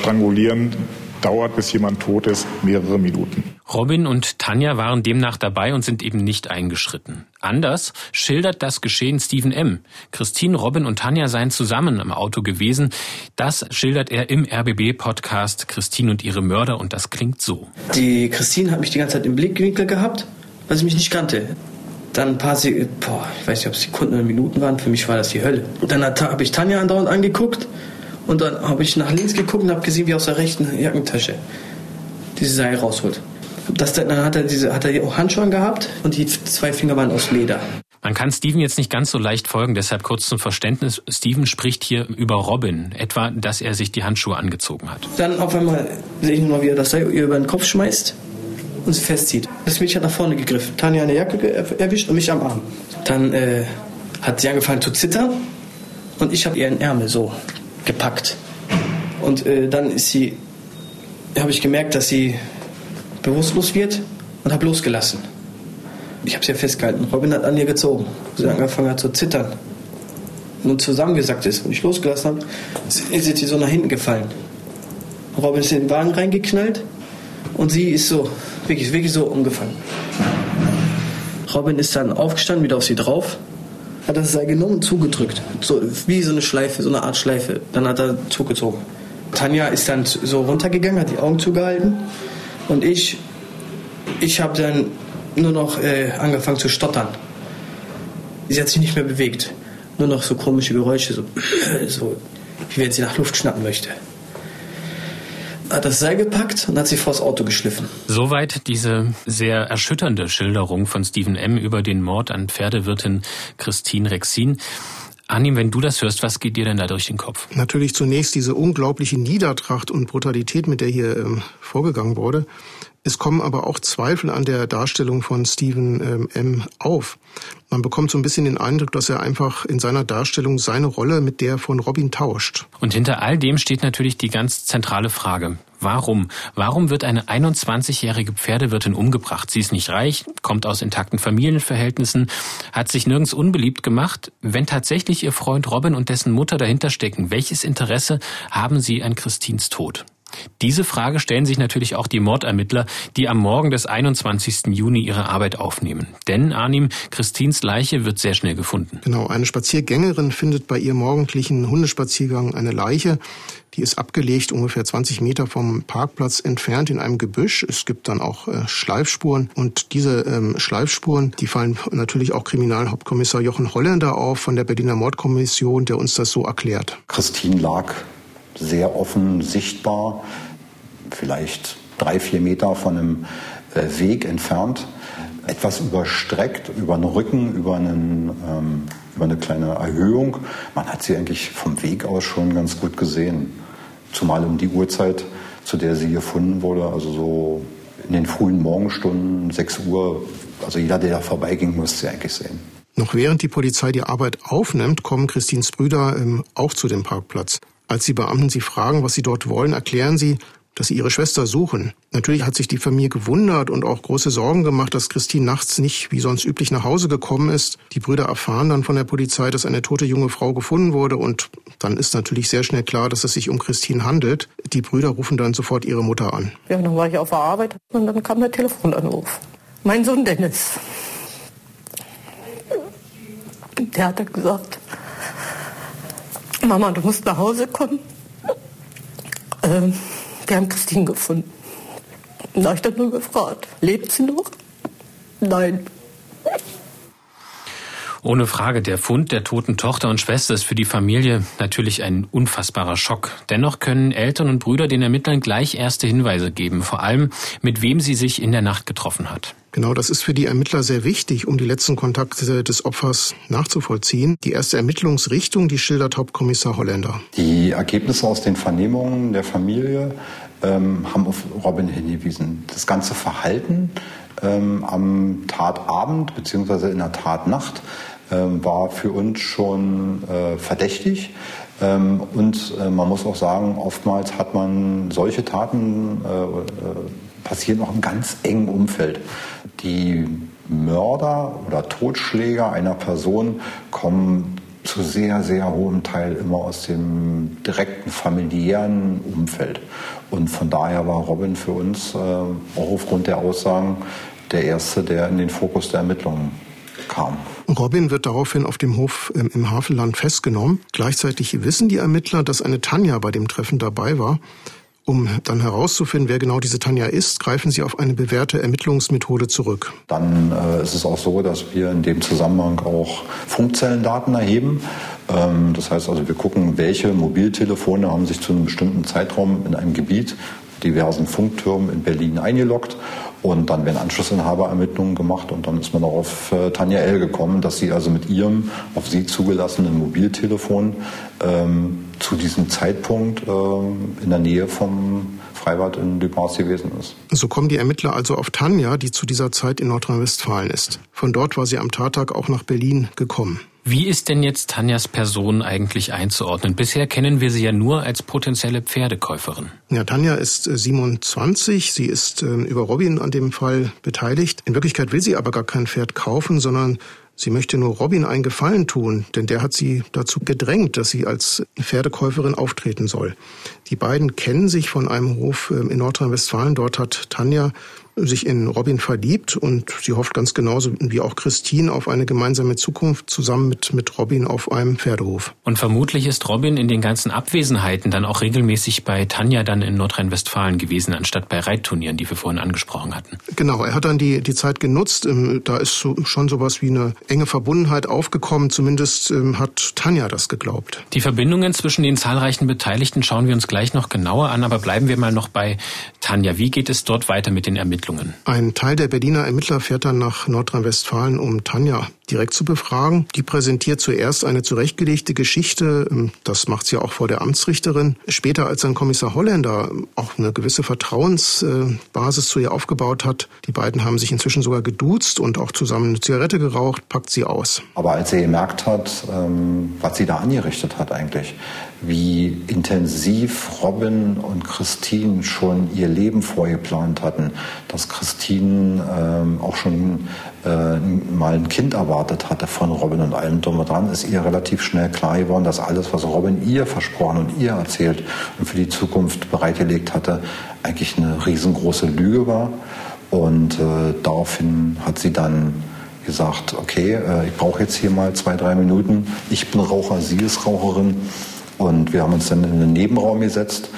Strangulieren dauert, bis jemand tot ist, mehrere Minuten. Robin und Tanja waren demnach dabei und sind eben nicht eingeschritten. Anders schildert das Geschehen Stephen M. Christine, Robin und Tanja seien zusammen im Auto gewesen. Das schildert er im RBB-Podcast Christine und ihre Mörder und das klingt so. Die Christine hat mich die ganze Zeit im Blickwinkel gehabt, weil sie mich nicht kannte. Dann ein paar Sekunden, boah, ich weiß nicht, ob es Sekunden oder Minuten waren, für mich war das die Hölle. Dann habe ich Tanja andauernd angeguckt und dann habe ich nach links geguckt und habe gesehen, wie aus der rechten Jackentasche diese Seil rausholt. Das, dann hat er, diese, hat er auch Handschuhe gehabt und die zwei Finger waren aus Leder. Man kann Steven jetzt nicht ganz so leicht folgen, deshalb kurz zum Verständnis. Steven spricht hier über Robin, etwa, dass er sich die Handschuhe angezogen hat. Dann auf einmal sehe ich nur wie er das Seil über den Kopf schmeißt und sie festzieht. Das Mädchen hat nach vorne gegriffen. Tanja an der Jacke erwischt und mich am Arm. Dann äh, hat sie angefangen zu zittern und ich habe ihren Ärmel so gepackt. Und äh, dann ist sie, habe ich gemerkt, dass sie bewusstlos wird und habe losgelassen. Ich habe sie ja festgehalten. Robin hat an ihr gezogen. Sie angefangen hat zu zittern. Und zusammengesackt ist. Und ich losgelassen habe, ist sie so nach hinten gefallen. Robin ist in den Wagen reingeknallt und sie ist so, wirklich, wirklich so umgefallen. Robin ist dann aufgestanden, wieder auf sie drauf hat das Seil genommen und zugedrückt. So, wie so eine Schleife, so eine Art Schleife. Dann hat er zugezogen. Tanja ist dann so runtergegangen, hat die Augen zugehalten. Und ich, ich habe dann nur noch äh, angefangen zu stottern. Sie hat sich nicht mehr bewegt. Nur noch so komische Geräusche, so, so wie wenn sie nach Luft schnappen möchte hat das Seil gepackt und hat sie vors Auto geschliffen. Soweit diese sehr erschütternde Schilderung von Stephen M. über den Mord an Pferdewirtin Christine Rexin. Anim, wenn du das hörst, was geht dir denn da durch den Kopf? Natürlich zunächst diese unglaubliche Niedertracht und Brutalität, mit der hier ähm, vorgegangen wurde. Es kommen aber auch Zweifel an der Darstellung von Stephen ähm, M. auf. Man bekommt so ein bisschen den Eindruck, dass er einfach in seiner Darstellung seine Rolle mit der von Robin tauscht. Und hinter all dem steht natürlich die ganz zentrale Frage. Warum? Warum wird eine 21-jährige Pferdewirtin umgebracht? Sie ist nicht reich, kommt aus intakten Familienverhältnissen, hat sich nirgends unbeliebt gemacht. Wenn tatsächlich ihr Freund Robin und dessen Mutter dahinter stecken, welches Interesse haben sie an Christins Tod? Diese Frage stellen sich natürlich auch die Mordermittler, die am Morgen des 21. Juni ihre Arbeit aufnehmen. Denn, Arnim, Christins Leiche wird sehr schnell gefunden. Genau, eine Spaziergängerin findet bei ihr morgendlichen Hundespaziergang eine Leiche. Die ist abgelegt, ungefähr 20 Meter vom Parkplatz entfernt in einem Gebüsch. Es gibt dann auch äh, Schleifspuren. Und diese ähm, Schleifspuren, die fallen natürlich auch Kriminalhauptkommissar Jochen Holländer auf von der Berliner Mordkommission, der uns das so erklärt. Christine lag sehr offen sichtbar, vielleicht drei, vier Meter von einem äh, Weg entfernt, etwas überstreckt, über den Rücken, über, einen, ähm, über eine kleine Erhöhung. Man hat sie eigentlich vom Weg aus schon ganz gut gesehen, zumal um die Uhrzeit, zu der sie gefunden wurde, also so in den frühen Morgenstunden, 6 Uhr. Also jeder, der da vorbeiging, musste sie eigentlich sehen. Noch während die Polizei die Arbeit aufnimmt, kommen Christins Brüder ähm, auch zu dem Parkplatz. Als die Beamten sie fragen, was sie dort wollen, erklären sie, dass sie ihre Schwester suchen. Natürlich hat sich die Familie gewundert und auch große Sorgen gemacht, dass Christine nachts nicht wie sonst üblich nach Hause gekommen ist. Die Brüder erfahren dann von der Polizei, dass eine tote junge Frau gefunden wurde und dann ist natürlich sehr schnell klar, dass es sich um Christine handelt. Die Brüder rufen dann sofort ihre Mutter an. Ja, dann war ich auf der Arbeit und dann kam der Telefonanruf. Mein Sohn Dennis. Der hat gesagt, Mama, du musst nach Hause kommen. Ähm, wir haben Christine gefunden. Da habe ich dann nur gefragt, lebt sie noch? Nein. Ohne Frage, der Fund der toten Tochter und Schwester ist für die Familie natürlich ein unfassbarer Schock. Dennoch können Eltern und Brüder den Ermittlern gleich erste Hinweise geben, vor allem mit wem sie sich in der Nacht getroffen hat. Genau, das ist für die Ermittler sehr wichtig, um die letzten Kontakte des Opfers nachzuvollziehen. Die erste Ermittlungsrichtung, die schildert Hauptkommissar Holländer. Die Ergebnisse aus den Vernehmungen der Familie ähm, haben auf Robin hingewiesen. Das ganze Verhalten ähm, am Tatabend bzw. in der Tatnacht war für uns schon äh, verdächtig. Ähm, und äh, man muss auch sagen, oftmals hat man solche Taten äh passieren auch im ganz engen Umfeld. Die Mörder oder Totschläger einer Person kommen zu sehr, sehr hohem Teil immer aus dem direkten familiären Umfeld. Und von daher war Robin für uns äh, auch aufgrund der Aussagen der Erste, der in den Fokus der Ermittlungen kam. Robin wird daraufhin auf dem Hof ähm, im Hafenland festgenommen. Gleichzeitig wissen die Ermittler, dass eine Tanja bei dem Treffen dabei war. Um dann herauszufinden, wer genau diese Tanja ist, greifen Sie auf eine bewährte Ermittlungsmethode zurück. Dann äh, ist es auch so, dass wir in dem Zusammenhang auch Funkzellendaten erheben. Ähm, das heißt also, wir gucken, welche Mobiltelefone haben sich zu einem bestimmten Zeitraum in einem Gebiet diversen Funktürmen in Berlin eingeloggt und dann werden Anschlussinhaberermittlungen gemacht und dann ist man auch auf äh, Tanja L. gekommen, dass sie also mit ihrem auf sie zugelassenen Mobiltelefon ähm, zu diesem Zeitpunkt ähm, in der Nähe vom Freibad in Lübars gewesen ist. So kommen die Ermittler also auf Tanja, die zu dieser Zeit in Nordrhein-Westfalen ist. Von dort war sie am Tattag auch nach Berlin gekommen. Wie ist denn jetzt Tanjas Person eigentlich einzuordnen? Bisher kennen wir sie ja nur als potenzielle Pferdekäuferin. Ja, Tanja ist 27. Äh, sie ist äh, über Robin an dem Fall beteiligt. In Wirklichkeit will sie aber gar kein Pferd kaufen, sondern Sie möchte nur Robin einen Gefallen tun, denn der hat sie dazu gedrängt, dass sie als Pferdekäuferin auftreten soll. Die beiden kennen sich von einem Hof ähm, in Nordrhein-Westfalen. Dort hat Tanja sich in Robin verliebt und sie hofft ganz genauso wie auch Christine auf eine gemeinsame Zukunft zusammen mit, mit Robin auf einem Pferdehof. Und vermutlich ist Robin in den ganzen Abwesenheiten dann auch regelmäßig bei Tanja dann in Nordrhein-Westfalen gewesen, anstatt bei Reitturnieren, die wir vorhin angesprochen hatten. Genau, er hat dann die, die Zeit genutzt. Ähm, da ist so, schon sowas wie eine enge Verbundenheit aufgekommen. Zumindest ähm, hat Tanja das geglaubt. Die Verbindungen zwischen den zahlreichen Beteiligten schauen wir uns gleich noch genauer an, aber bleiben wir mal noch bei Tanja. Wie geht es dort weiter mit den Ermittlungen? Ermittlungen. Ein Teil der Berliner Ermittler fährt dann nach Nordrhein-Westfalen, um Tanja direkt zu befragen. Die präsentiert zuerst eine zurechtgelegte Geschichte. Das macht sie auch vor der Amtsrichterin. Später, als ein Kommissar Holländer auch eine gewisse Vertrauensbasis zu ihr aufgebaut hat, die beiden haben sich inzwischen sogar geduzt und auch zusammen eine Zigarette geraucht, packt sie aus. Aber als er gemerkt hat, ähm, was sie da angerichtet hat eigentlich, wie intensiv Robin und Christine schon ihr Leben vorgeplant hatten, dass Christine ähm, auch schon äh, mal ein Kind erwartet hatte von Robin und allem drum und dran, ist ihr relativ schnell klar geworden, dass alles, was Robin ihr versprochen und ihr erzählt und für die Zukunft bereitgelegt hatte, eigentlich eine riesengroße Lüge war. Und äh, daraufhin hat sie dann gesagt, okay, äh, ich brauche jetzt hier mal zwei, drei Minuten. Ich bin Raucher, sie ist Raucherin. Und wir haben uns dann in einen Nebenraum gesetzt,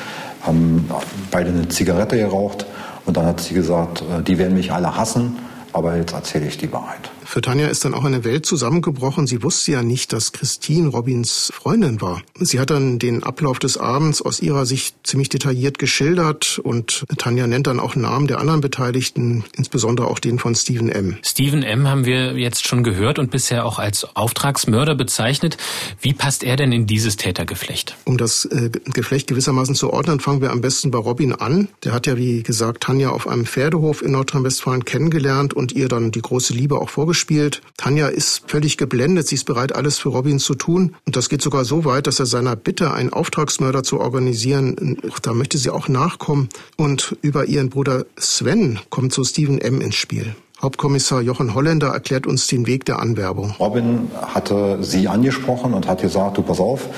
haben beide eine Zigarette geraucht. Und dann hat sie gesagt, äh, die werden mich alle hassen, aber jetzt erzähle ich die Wahrheit. Für Tanja ist dann auch eine Welt zusammengebrochen. Sie wusste ja nicht, dass Christine Robins Freundin war. Sie hat dann den Ablauf des Abends aus ihrer Sicht ziemlich detailliert geschildert und Tanja nennt dann auch Namen der anderen Beteiligten, insbesondere auch den von Stephen M. Stephen M. haben wir jetzt schon gehört und bisher auch als Auftragsmörder bezeichnet. Wie passt er denn in dieses Tätergeflecht? Um das äh, Geflecht gewissermaßen zu ordnen, fangen wir am besten bei Robin an. Der hat ja, wie gesagt, Tanja auf einem Pferdehof in Nordrhein-Westfalen kennengelernt und ihr dann die große Liebe auch vorgestellt spielt. Tanja ist völlig geblendet, sie ist bereit, alles für Robin zu tun. Und das geht sogar so weit, dass er seiner Bitte, einen Auftragsmörder zu organisieren, da möchte sie auch nachkommen. Und über ihren Bruder Sven kommt so Stephen M. ins Spiel. Hauptkommissar Jochen Holländer erklärt uns den Weg der Anwerbung. Robin hatte sie angesprochen und hat gesagt, du pass auf,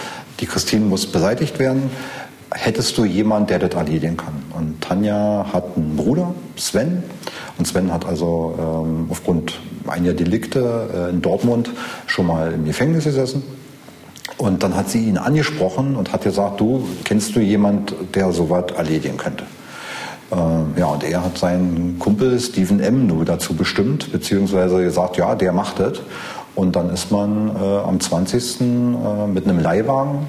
die Christine muss beseitigt werden. Hättest du jemanden, der das erledigen kann? Und Tanja hat einen Bruder, Sven, und Sven hat also ähm, aufgrund einiger Delikte äh, in Dortmund schon mal im Gefängnis gesessen Und dann hat sie ihn angesprochen und hat gesagt, du, kennst du jemand, der sowas erledigen könnte? Äh, ja, und er hat seinen Kumpel Stephen M. nur dazu bestimmt, beziehungsweise gesagt, ja, der macht das. Und dann ist man äh, am 20. Äh, mit einem Leihwagen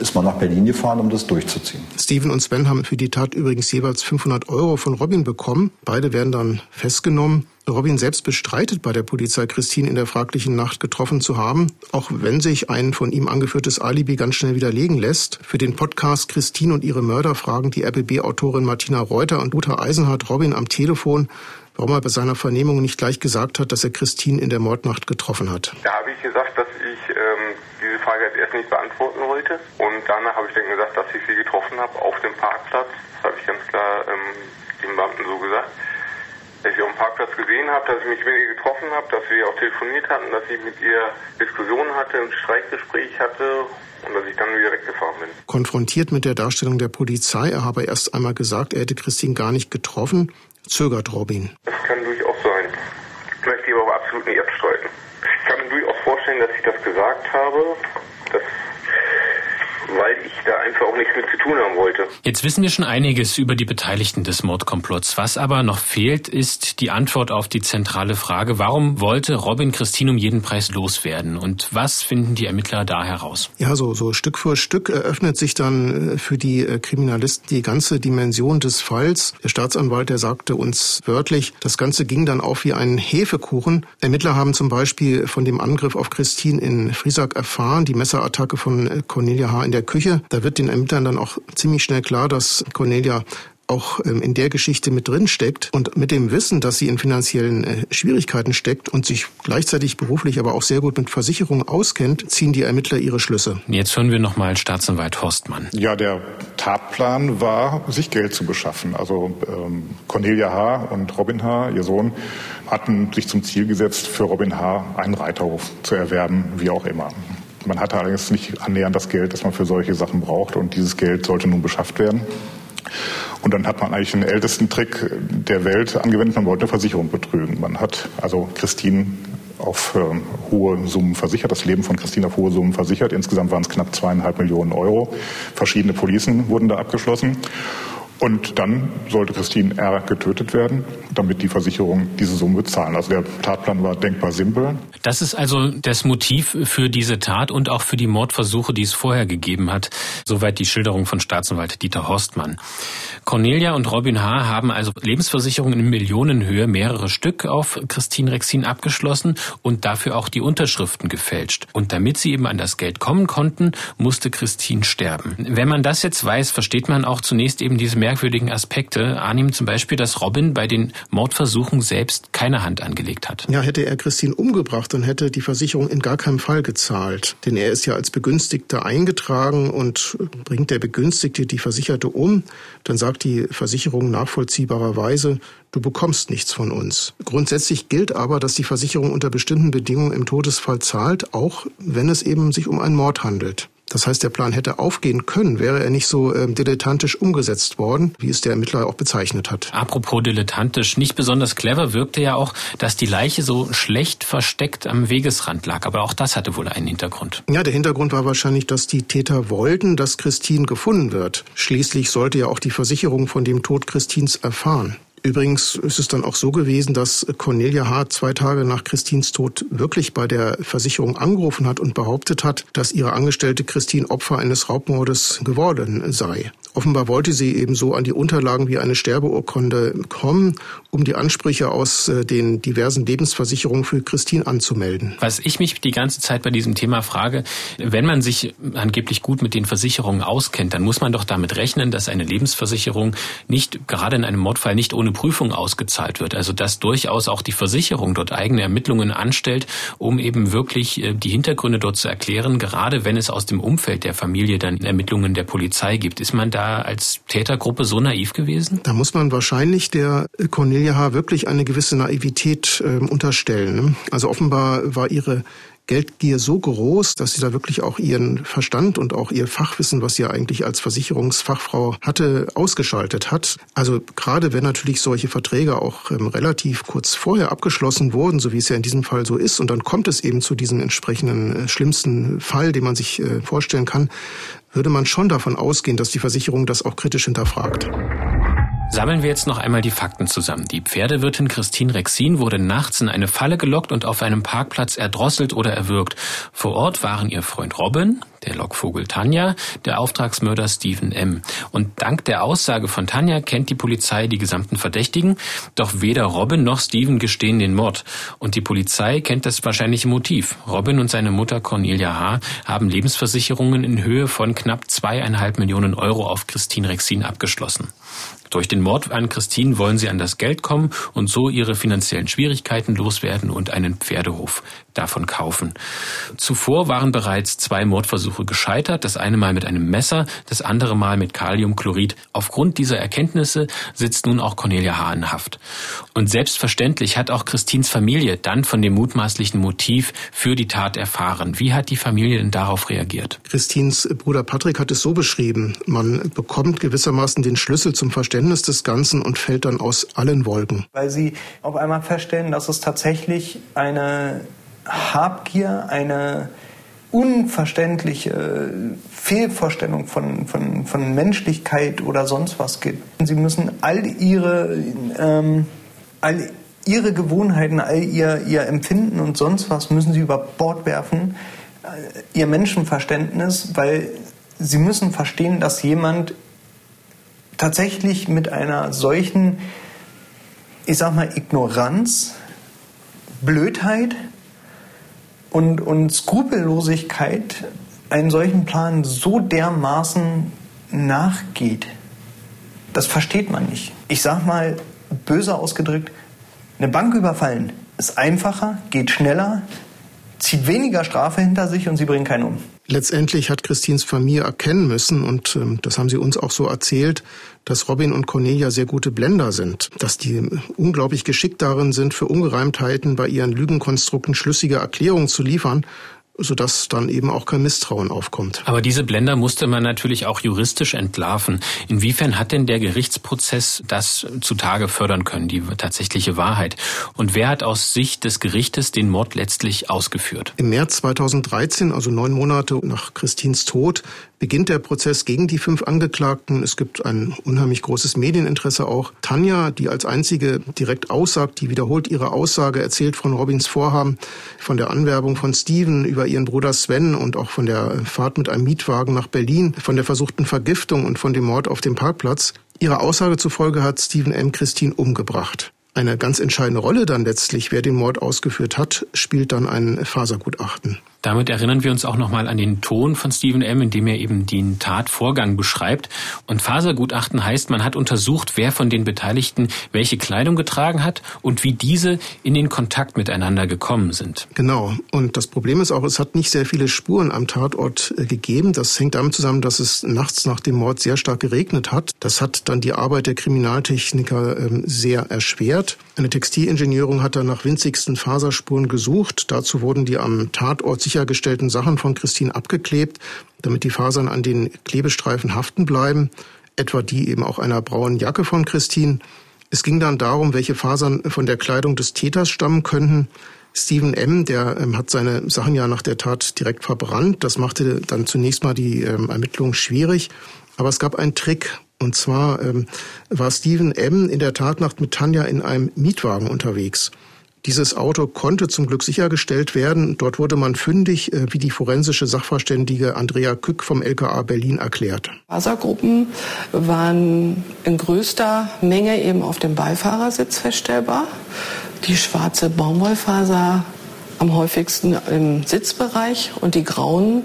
ist man nach Berlin gefahren, um das durchzuziehen. Steven und Sven haben für die Tat übrigens jeweils 500 Euro von Robin bekommen. Beide werden dann festgenommen. Robin selbst bestreitet bei der Polizei, Christine in der fraglichen Nacht getroffen zu haben, auch wenn sich ein von ihm angeführtes Alibi ganz schnell widerlegen lässt. Für den Podcast Christine und ihre Mörder fragen die RBB-Autorin Martina Reuter und Uta Eisenhardt Robin am Telefon, warum er bei seiner Vernehmung nicht gleich gesagt hat, dass er Christine in der Mordnacht getroffen hat. Da habe ich gesagt, dass ich ähm, diese Frage als erst nicht beantworten wollte. Und danach habe ich dann gesagt, dass ich sie getroffen habe auf dem Parkplatz. Das habe ich ganz klar ähm, dem Beamten so gesagt dass ich auf dem Parkplatz gesehen habe, dass ich mich mit ihr getroffen habe, dass wir auch telefoniert hatten, dass ich mit ihr Diskussionen hatte, ein Streitgespräch hatte und dass ich dann wieder weggefahren bin. Konfrontiert mit der Darstellung der Polizei, er habe erst einmal gesagt, er hätte Christine gar nicht getroffen, zögert Robin. Das kann durchaus sein. Ich möchte aber absolut nicht abstreiten. Ich kann mir durchaus vorstellen, dass ich das gesagt habe. Das weil ich da einfach auch nichts mit zu tun haben wollte. Jetzt wissen wir schon einiges über die Beteiligten des Mordkomplotts. Was aber noch fehlt, ist die Antwort auf die zentrale Frage, warum wollte Robin Christine um jeden Preis loswerden? Und was finden die Ermittler da heraus? Ja, so, so Stück für Stück eröffnet sich dann äh, für die äh, Kriminalisten die ganze Dimension des Falls. Der Staatsanwalt, der sagte uns wörtlich, das Ganze ging dann auf wie ein Hefekuchen. Ermittler haben zum Beispiel von dem Angriff auf Christine in Friesack erfahren, die Messerattacke von äh, Cornelia H. in der Küche. Da wird den Ermittlern dann auch ziemlich schnell klar, dass Cornelia auch ähm, in der Geschichte mit drin steckt und mit dem Wissen, dass sie in finanziellen äh, Schwierigkeiten steckt und sich gleichzeitig beruflich aber auch sehr gut mit Versicherungen auskennt, ziehen die Ermittler ihre Schlüsse. Jetzt hören wir nochmal Staatsanwalt Horstmann. Ja, der Tatplan war, sich Geld zu beschaffen. Also ähm, Cornelia H. und Robin H., ihr Sohn, hatten sich zum Ziel gesetzt, für Robin H. einen Reiterhof zu erwerben, wie auch immer. Man hatte allerdings nicht annähernd das Geld, das man für solche Sachen braucht. Und dieses Geld sollte nun beschafft werden. Und dann hat man eigentlich den ältesten Trick der Welt angewendet. Man wollte eine Versicherung betrügen. Man hat also Christine auf äh, hohe Summen versichert, das Leben von Christine auf hohe Summen versichert. Insgesamt waren es knapp zweieinhalb Millionen Euro. Verschiedene Policen wurden da abgeschlossen. Und dann sollte Christine R. getötet werden, damit die Versicherung diese Summe bezahlen. Also der Tatplan war denkbar simpel. Das ist also das Motiv für diese Tat und auch für die Mordversuche, die es vorher gegeben hat. Soweit die Schilderung von Staatsanwalt Dieter Horstmann. Cornelia und Robin H. haben also Lebensversicherungen in Millionenhöhe, mehrere Stück auf Christine Rexin abgeschlossen und dafür auch die Unterschriften gefälscht. Und damit sie eben an das Geld kommen konnten, musste Christine sterben. Wenn man das jetzt weiß, versteht man auch zunächst eben diese merkwürdigen Aspekte. Annehmen zum Beispiel, dass Robin bei den Mordversuchen selbst keine Hand angelegt hat. Ja, hätte er Christine umgebracht, dann hätte die Versicherung in gar keinem Fall gezahlt. Denn er ist ja als Begünstigter eingetragen und bringt der Begünstigte die Versicherte um, dann sagt die Versicherung nachvollziehbarerweise, du bekommst nichts von uns. Grundsätzlich gilt aber, dass die Versicherung unter bestimmten Bedingungen im Todesfall zahlt, auch wenn es eben sich um einen Mord handelt. Das heißt, der Plan hätte aufgehen können, wäre er nicht so äh, dilettantisch umgesetzt worden, wie es der Ermittler auch bezeichnet hat. Apropos dilettantisch, nicht besonders clever wirkte ja auch, dass die Leiche so schlecht versteckt am Wegesrand lag. Aber auch das hatte wohl einen Hintergrund. Ja, der Hintergrund war wahrscheinlich, dass die Täter wollten, dass Christine gefunden wird. Schließlich sollte ja auch die Versicherung von dem Tod Christins erfahren. Übrigens ist es dann auch so gewesen, dass Cornelia Hart zwei Tage nach Christins Tod wirklich bei der Versicherung angerufen hat und behauptet hat, dass ihre Angestellte Christine Opfer eines Raubmordes geworden sei. Offenbar wollte sie ebenso an die Unterlagen wie eine Sterbeurkunde kommen, um die Ansprüche aus äh, den diversen Lebensversicherungen für Christine anzumelden. Was ich mich die ganze Zeit bei diesem Thema frage, wenn man sich angeblich gut mit den Versicherungen auskennt, dann muss man doch damit rechnen, dass eine Lebensversicherung nicht, gerade in einem Mordfall, nicht ohne Prüfung ausgezahlt wird. Also dass durchaus auch die Versicherung dort eigene Ermittlungen anstellt, um eben wirklich äh, die Hintergründe dort zu erklären, gerade wenn es aus dem Umfeld der Familie dann Ermittlungen der Polizei gibt. Ist man da als Tätergruppe so naiv gewesen? Da muss man wahrscheinlich der Cornelia H. wirklich eine gewisse Naivität äh, unterstellen. Ne? Also offenbar war ihre Geldgier so groß, dass sie da wirklich auch ihren Verstand und auch ihr Fachwissen, was sie ja eigentlich als Versicherungsfachfrau hatte, ausgeschaltet hat. Also gerade wenn natürlich solche Verträge auch ähm, relativ kurz vorher abgeschlossen wurden, so wie es ja in diesem Fall so ist, und dann kommt es eben zu diesem entsprechenden äh, schlimmsten Fall, den man sich äh, vorstellen kann, würde man schon davon ausgehen, dass die Versicherung das auch kritisch hinterfragt. Sammeln wir jetzt noch einmal die Fakten zusammen. Die Pferdewirtin Christine Rexin wurde nachts in eine Falle gelockt und auf einem Parkplatz erdrosselt oder erwürgt. Vor Ort waren ihr Freund Robin, der Lockvogel Tanja, der Auftragsmörder Stephen M. Und dank der Aussage von Tanja kennt die Polizei die gesamten Verdächtigen, doch weder Robin noch Stephen gestehen den Mord. Und die Polizei kennt das wahrscheinliche Motiv. Robin und seine Mutter Cornelia H. haben Lebensversicherungen in Höhe von knapp zweieinhalb Millionen Euro auf Christine Rexin abgeschlossen. Durch den Mord an Christine wollen sie an das Geld kommen und so ihre finanziellen Schwierigkeiten loswerden und einen Pferdehof davon kaufen. Zuvor waren bereits zwei Mordversuche gescheitert, das eine Mal mit einem Messer, das andere Mal mit Kaliumchlorid. Aufgrund dieser Erkenntnisse sitzt nun auch Cornelia H. in Haft. Und selbstverständlich hat auch Christins Familie dann von dem mutmaßlichen Motiv für die Tat erfahren. Wie hat die Familie denn darauf reagiert? Christins Bruder Patrick hat es so beschrieben, man bekommt gewissermaßen den Schlüssel zum Verständnis des Ganzen und fällt dann aus allen Wolken. Weil sie auf einmal feststellen, dass es tatsächlich eine Habgier, eine unverständliche Fehlvorstellung von, von, von Menschlichkeit oder sonst was gibt. Sie müssen all ihre, ähm, all ihre Gewohnheiten, all ihr, ihr Empfinden und sonst was müssen sie über Bord werfen, äh, ihr Menschenverständnis, weil sie müssen verstehen, dass jemand tatsächlich mit einer solchen, ich sag mal, Ignoranz, Blödheit, und, und Skrupellosigkeit einen solchen Plan so dermaßen nachgeht. Das versteht man nicht. Ich sag mal, böse ausgedrückt, eine Bank überfallen ist einfacher, geht schneller, zieht weniger Strafe hinter sich und sie bringen keinen um. Letztendlich hat Christins Familie erkennen müssen, und ähm, das haben sie uns auch so erzählt, dass Robin und Cornelia sehr gute Blender sind, dass die unglaublich geschickt darin sind, für Ungereimtheiten bei ihren Lügenkonstrukten schlüssige Erklärungen zu liefern sodass dann eben auch kein Misstrauen aufkommt. Aber diese Blender musste man natürlich auch juristisch entlarven. Inwiefern hat denn der Gerichtsprozess das zutage fördern können, die tatsächliche Wahrheit? Und wer hat aus Sicht des Gerichtes den Mord letztlich ausgeführt? Im März 2013, also neun Monate nach Christins Tod, beginnt der Prozess gegen die fünf Angeklagten. Es gibt ein unheimlich großes Medieninteresse auch. Tanja, die als einzige direkt aussagt, die wiederholt ihre Aussage, erzählt von Robins Vorhaben, von der Anwerbung von Steven über ihren Bruder Sven und auch von der Fahrt mit einem Mietwagen nach Berlin, von der versuchten Vergiftung und von dem Mord auf dem Parkplatz. Ihrer Aussage zufolge hat Steven M. Christine umgebracht. Eine ganz entscheidende Rolle dann letztlich, wer den Mord ausgeführt hat, spielt dann ein Fasergutachten. Damit erinnern wir uns auch nochmal an den Ton von Stephen M., in dem er eben den Tatvorgang beschreibt. Und Fasergutachten heißt, man hat untersucht, wer von den Beteiligten welche Kleidung getragen hat und wie diese in den Kontakt miteinander gekommen sind. Genau. Und das Problem ist auch, es hat nicht sehr viele Spuren am Tatort äh, gegeben. Das hängt damit zusammen, dass es nachts nach dem Mord sehr stark geregnet hat. Das hat dann die Arbeit der Kriminaltechniker ähm, sehr erschwert. Eine Textilingenieurin hat dann nach winzigsten Faserspuren gesucht. Dazu wurden die am Tatort sichergestellten Sachen von Christine abgeklebt, damit die Fasern an den Klebestreifen haften bleiben, etwa die eben auch einer braunen Jacke von Christine. Es ging dann darum, welche Fasern von der Kleidung des Täters stammen könnten. Stephen M., der ähm, hat seine Sachen ja nach der Tat direkt verbrannt. Das machte dann zunächst mal die ähm, Ermittlungen schwierig. Aber es gab einen Trick. Und zwar ähm, war Stephen M. in der Tatnacht mit Tanja in einem Mietwagen unterwegs. Dieses Auto konnte zum Glück sichergestellt werden. Dort wurde man fündig, äh, wie die forensische Sachverständige Andrea Kück vom LKA Berlin erklärt. Fasergruppen waren in größter Menge eben auf dem Beifahrersitz feststellbar. Die schwarze Baumwollfaser am häufigsten im Sitzbereich und die grauen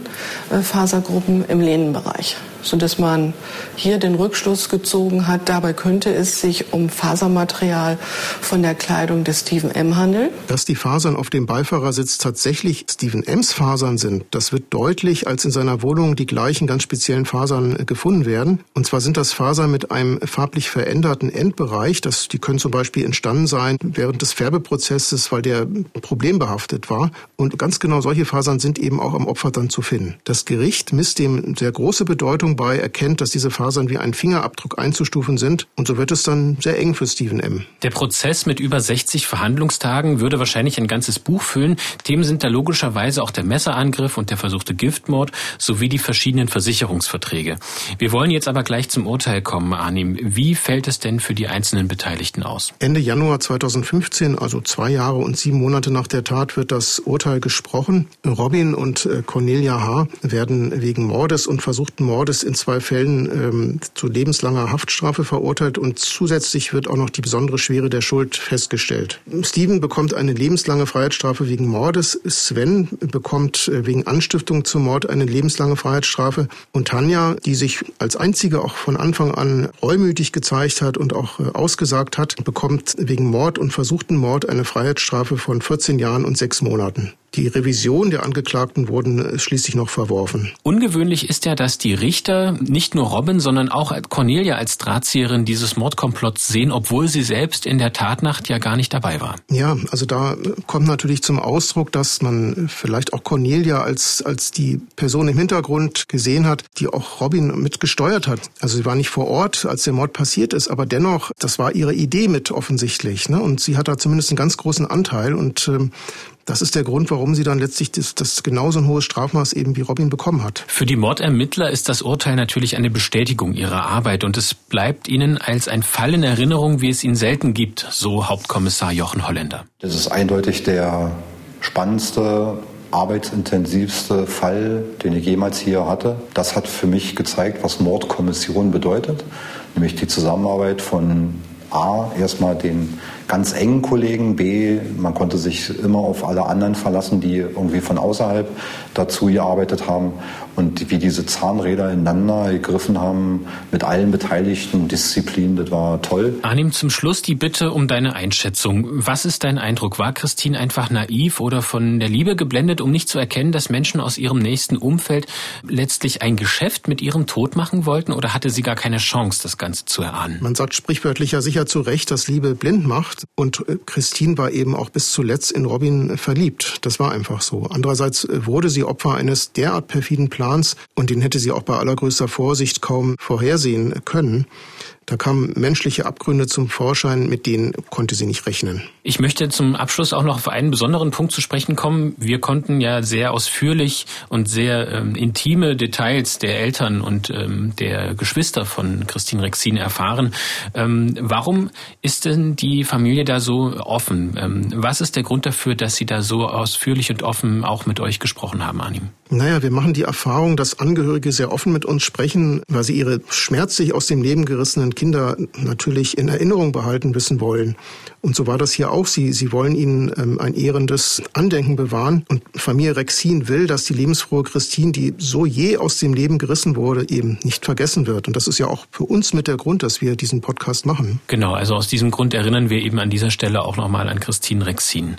äh, Fasergruppen im Lehnenbereich. Sodass man hier den Rückschluss gezogen hat, dabei könnte es sich um Fasermaterial von der Kleidung des Stephen M. handeln. Dass die Fasern auf dem Beifahrersitz tatsächlich Stephen M.s Fasern sind, das wird deutlich, als in seiner Wohnung die gleichen ganz speziellen Fasern gefunden werden. Und zwar sind das Fasern mit einem farblich veränderten Endbereich. Das, die können zum Beispiel entstanden sein während des Färbeprozesses, weil der problembehaftet war. Und ganz genau solche Fasern sind eben auch am Opfer dann zu finden. Das Gericht misst dem sehr große Bedeutung bei, erkennt, dass diese Fasern wie ein Fingerabdruck einzustufen sind. Und so wird es dann sehr eng für Stephen M. Der Prozess mit über 60 Verhandlungstagen würde wahrscheinlich ein ganzes Buch füllen. Themen sind da logischerweise auch der Messerangriff und der versuchte Giftmord sowie die verschiedenen Versicherungsverträge. Wir wollen jetzt aber gleich zum Urteil kommen, Arnim. Wie fällt es denn für die einzelnen Beteiligten aus? Ende Januar 2015, also zwei Jahre und sieben Monate nach der Tat, wird das Urteil gesprochen. Robin und äh, Cornelia H. werden wegen Mordes und versuchten Mordes in zwei Fällen ähm, zu lebenslanger Haftstrafe verurteilt und zusätzlich wird auch noch die besondere Schwere der Schuld festgestellt. Steven bekommt eine lebenslange Freiheitsstrafe wegen Mordes. Sven bekommt äh, wegen Anstiftung zum Mord eine lebenslange Freiheitsstrafe. Und Tanja, die sich als einzige auch von Anfang an reumütig gezeigt hat und auch äh, ausgesagt hat, bekommt wegen Mord und versuchten Mord eine Freiheitsstrafe von 14 Jahren und sechs Monaten. Die Revision der Angeklagten wurden schließlich noch verworfen. Ungewöhnlich ist ja, dass die Richter nicht nur Robin, sondern auch Cornelia als Drahtzieherin dieses Mordkomplotts sehen, obwohl sie selbst in der Tatnacht ja gar nicht dabei war. Ja, also da kommt natürlich zum Ausdruck, dass man vielleicht auch Cornelia als, als die Person im Hintergrund gesehen hat, die auch Robin mitgesteuert hat. Also sie war nicht vor Ort, als der Mord passiert ist, aber dennoch, das war ihre Idee mit offensichtlich. Ne? Und sie hat da zumindest einen ganz großen Anteil und ähm, das ist der Grund, warum sie dann letztlich das, das genauso ein hohes Strafmaß eben wie Robin bekommen hat. Für die Mordermittler ist das Urteil natürlich eine Bestätigung ihrer Arbeit und es bleibt ihnen als ein Fall in Erinnerung, wie es ihn selten gibt, so Hauptkommissar Jochen Holländer. Das ist eindeutig der spannendste arbeitsintensivste Fall, den ich jemals hier hatte. Das hat für mich gezeigt, was Mordkommission bedeutet, nämlich die Zusammenarbeit von A, erstmal den ganz engen Kollegen, B, man konnte sich immer auf alle anderen verlassen, die irgendwie von außerhalb dazu gearbeitet haben und wie diese Zahnräder ineinander gegriffen haben mit allen Beteiligten, Disziplin, das war toll. Arnim, zum Schluss die Bitte um deine Einschätzung. Was ist dein Eindruck? War Christine einfach naiv oder von der Liebe geblendet, um nicht zu erkennen, dass Menschen aus ihrem nächsten Umfeld letztlich ein Geschäft mit ihrem Tod machen wollten oder hatte sie gar keine Chance, das Ganze zu erahnen? Man sagt sprichwörtlich ja sicher zu Recht, dass Liebe blind macht. Und äh, Christine war eben auch bis zuletzt in Robin verliebt. Das war einfach so. Andererseits äh, wurde sie Opfer eines derart perfiden Plans und den hätte sie auch bei allergrößter Vorsicht kaum vorhersehen können. Da kamen menschliche Abgründe zum Vorschein, mit denen konnte sie nicht rechnen. Ich möchte zum Abschluss auch noch auf einen besonderen Punkt zu sprechen kommen. Wir konnten ja sehr ausführlich und sehr ähm, intime Details der Eltern und ähm, der Geschwister von Christine Rexin erfahren. Ähm, warum ist denn die Familie da so offen? Ähm, was ist der Grund dafür, dass sie da so ausführlich und offen auch mit euch gesprochen haben, Anim? Naja, wir machen die Erfahrung, dass Angehörige sehr offen mit uns sprechen, weil sie ihre schmerzlich aus dem Leben gerissenen Kinder natürlich in Erinnerung behalten wissen wollen. Und so war das hier auch. Sie, sie wollen ihnen ähm, ein ehrendes Andenken bewahren. Und Familie Rexin will, dass die lebensfrohe Christine, die so je aus dem Leben gerissen wurde, eben nicht vergessen wird. Und das ist ja auch für uns mit der Grund, dass wir diesen Podcast machen. Genau, also aus diesem Grund erinnern wir eben an dieser Stelle auch nochmal an Christine Rexin.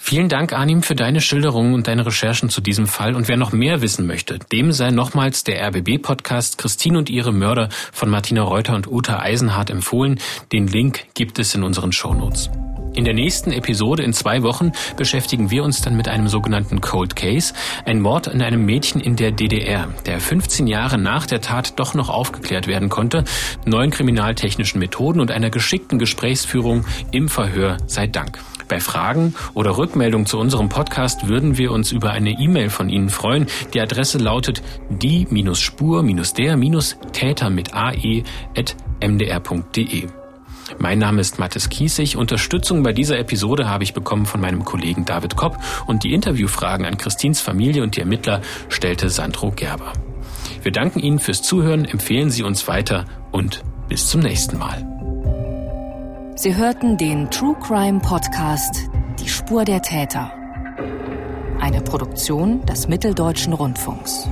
Vielen Dank, Arnim, für deine Schilderungen und deine Recherchen zu diesem Fall. Und wer noch mehr wissen möchte, dem sei nochmals der RBB-Podcast Christine und ihre Mörder von Martina Reuter und Uta Eisenhardt empfohlen. Den Link gibt es in unseren Shownotes. In der nächsten Episode in zwei Wochen beschäftigen wir uns dann mit einem sogenannten Cold Case, ein Mord an einem Mädchen in der DDR, der 15 Jahre nach der Tat doch noch aufgeklärt werden konnte, neuen kriminaltechnischen Methoden und einer geschickten Gesprächsführung im Verhör sei Dank. Bei Fragen oder Rückmeldungen zu unserem Podcast würden wir uns über eine E-Mail von Ihnen freuen. Die Adresse lautet die-spur-der-täter mit ae.mdr.de. Mein Name ist Mathis Kiesig. Unterstützung bei dieser Episode habe ich bekommen von meinem Kollegen David Kopp und die Interviewfragen an Christins Familie und die Ermittler stellte Sandro Gerber. Wir danken Ihnen fürs Zuhören, empfehlen Sie uns weiter und bis zum nächsten Mal. Sie hörten den True Crime Podcast Die Spur der Täter. Eine Produktion des Mitteldeutschen Rundfunks.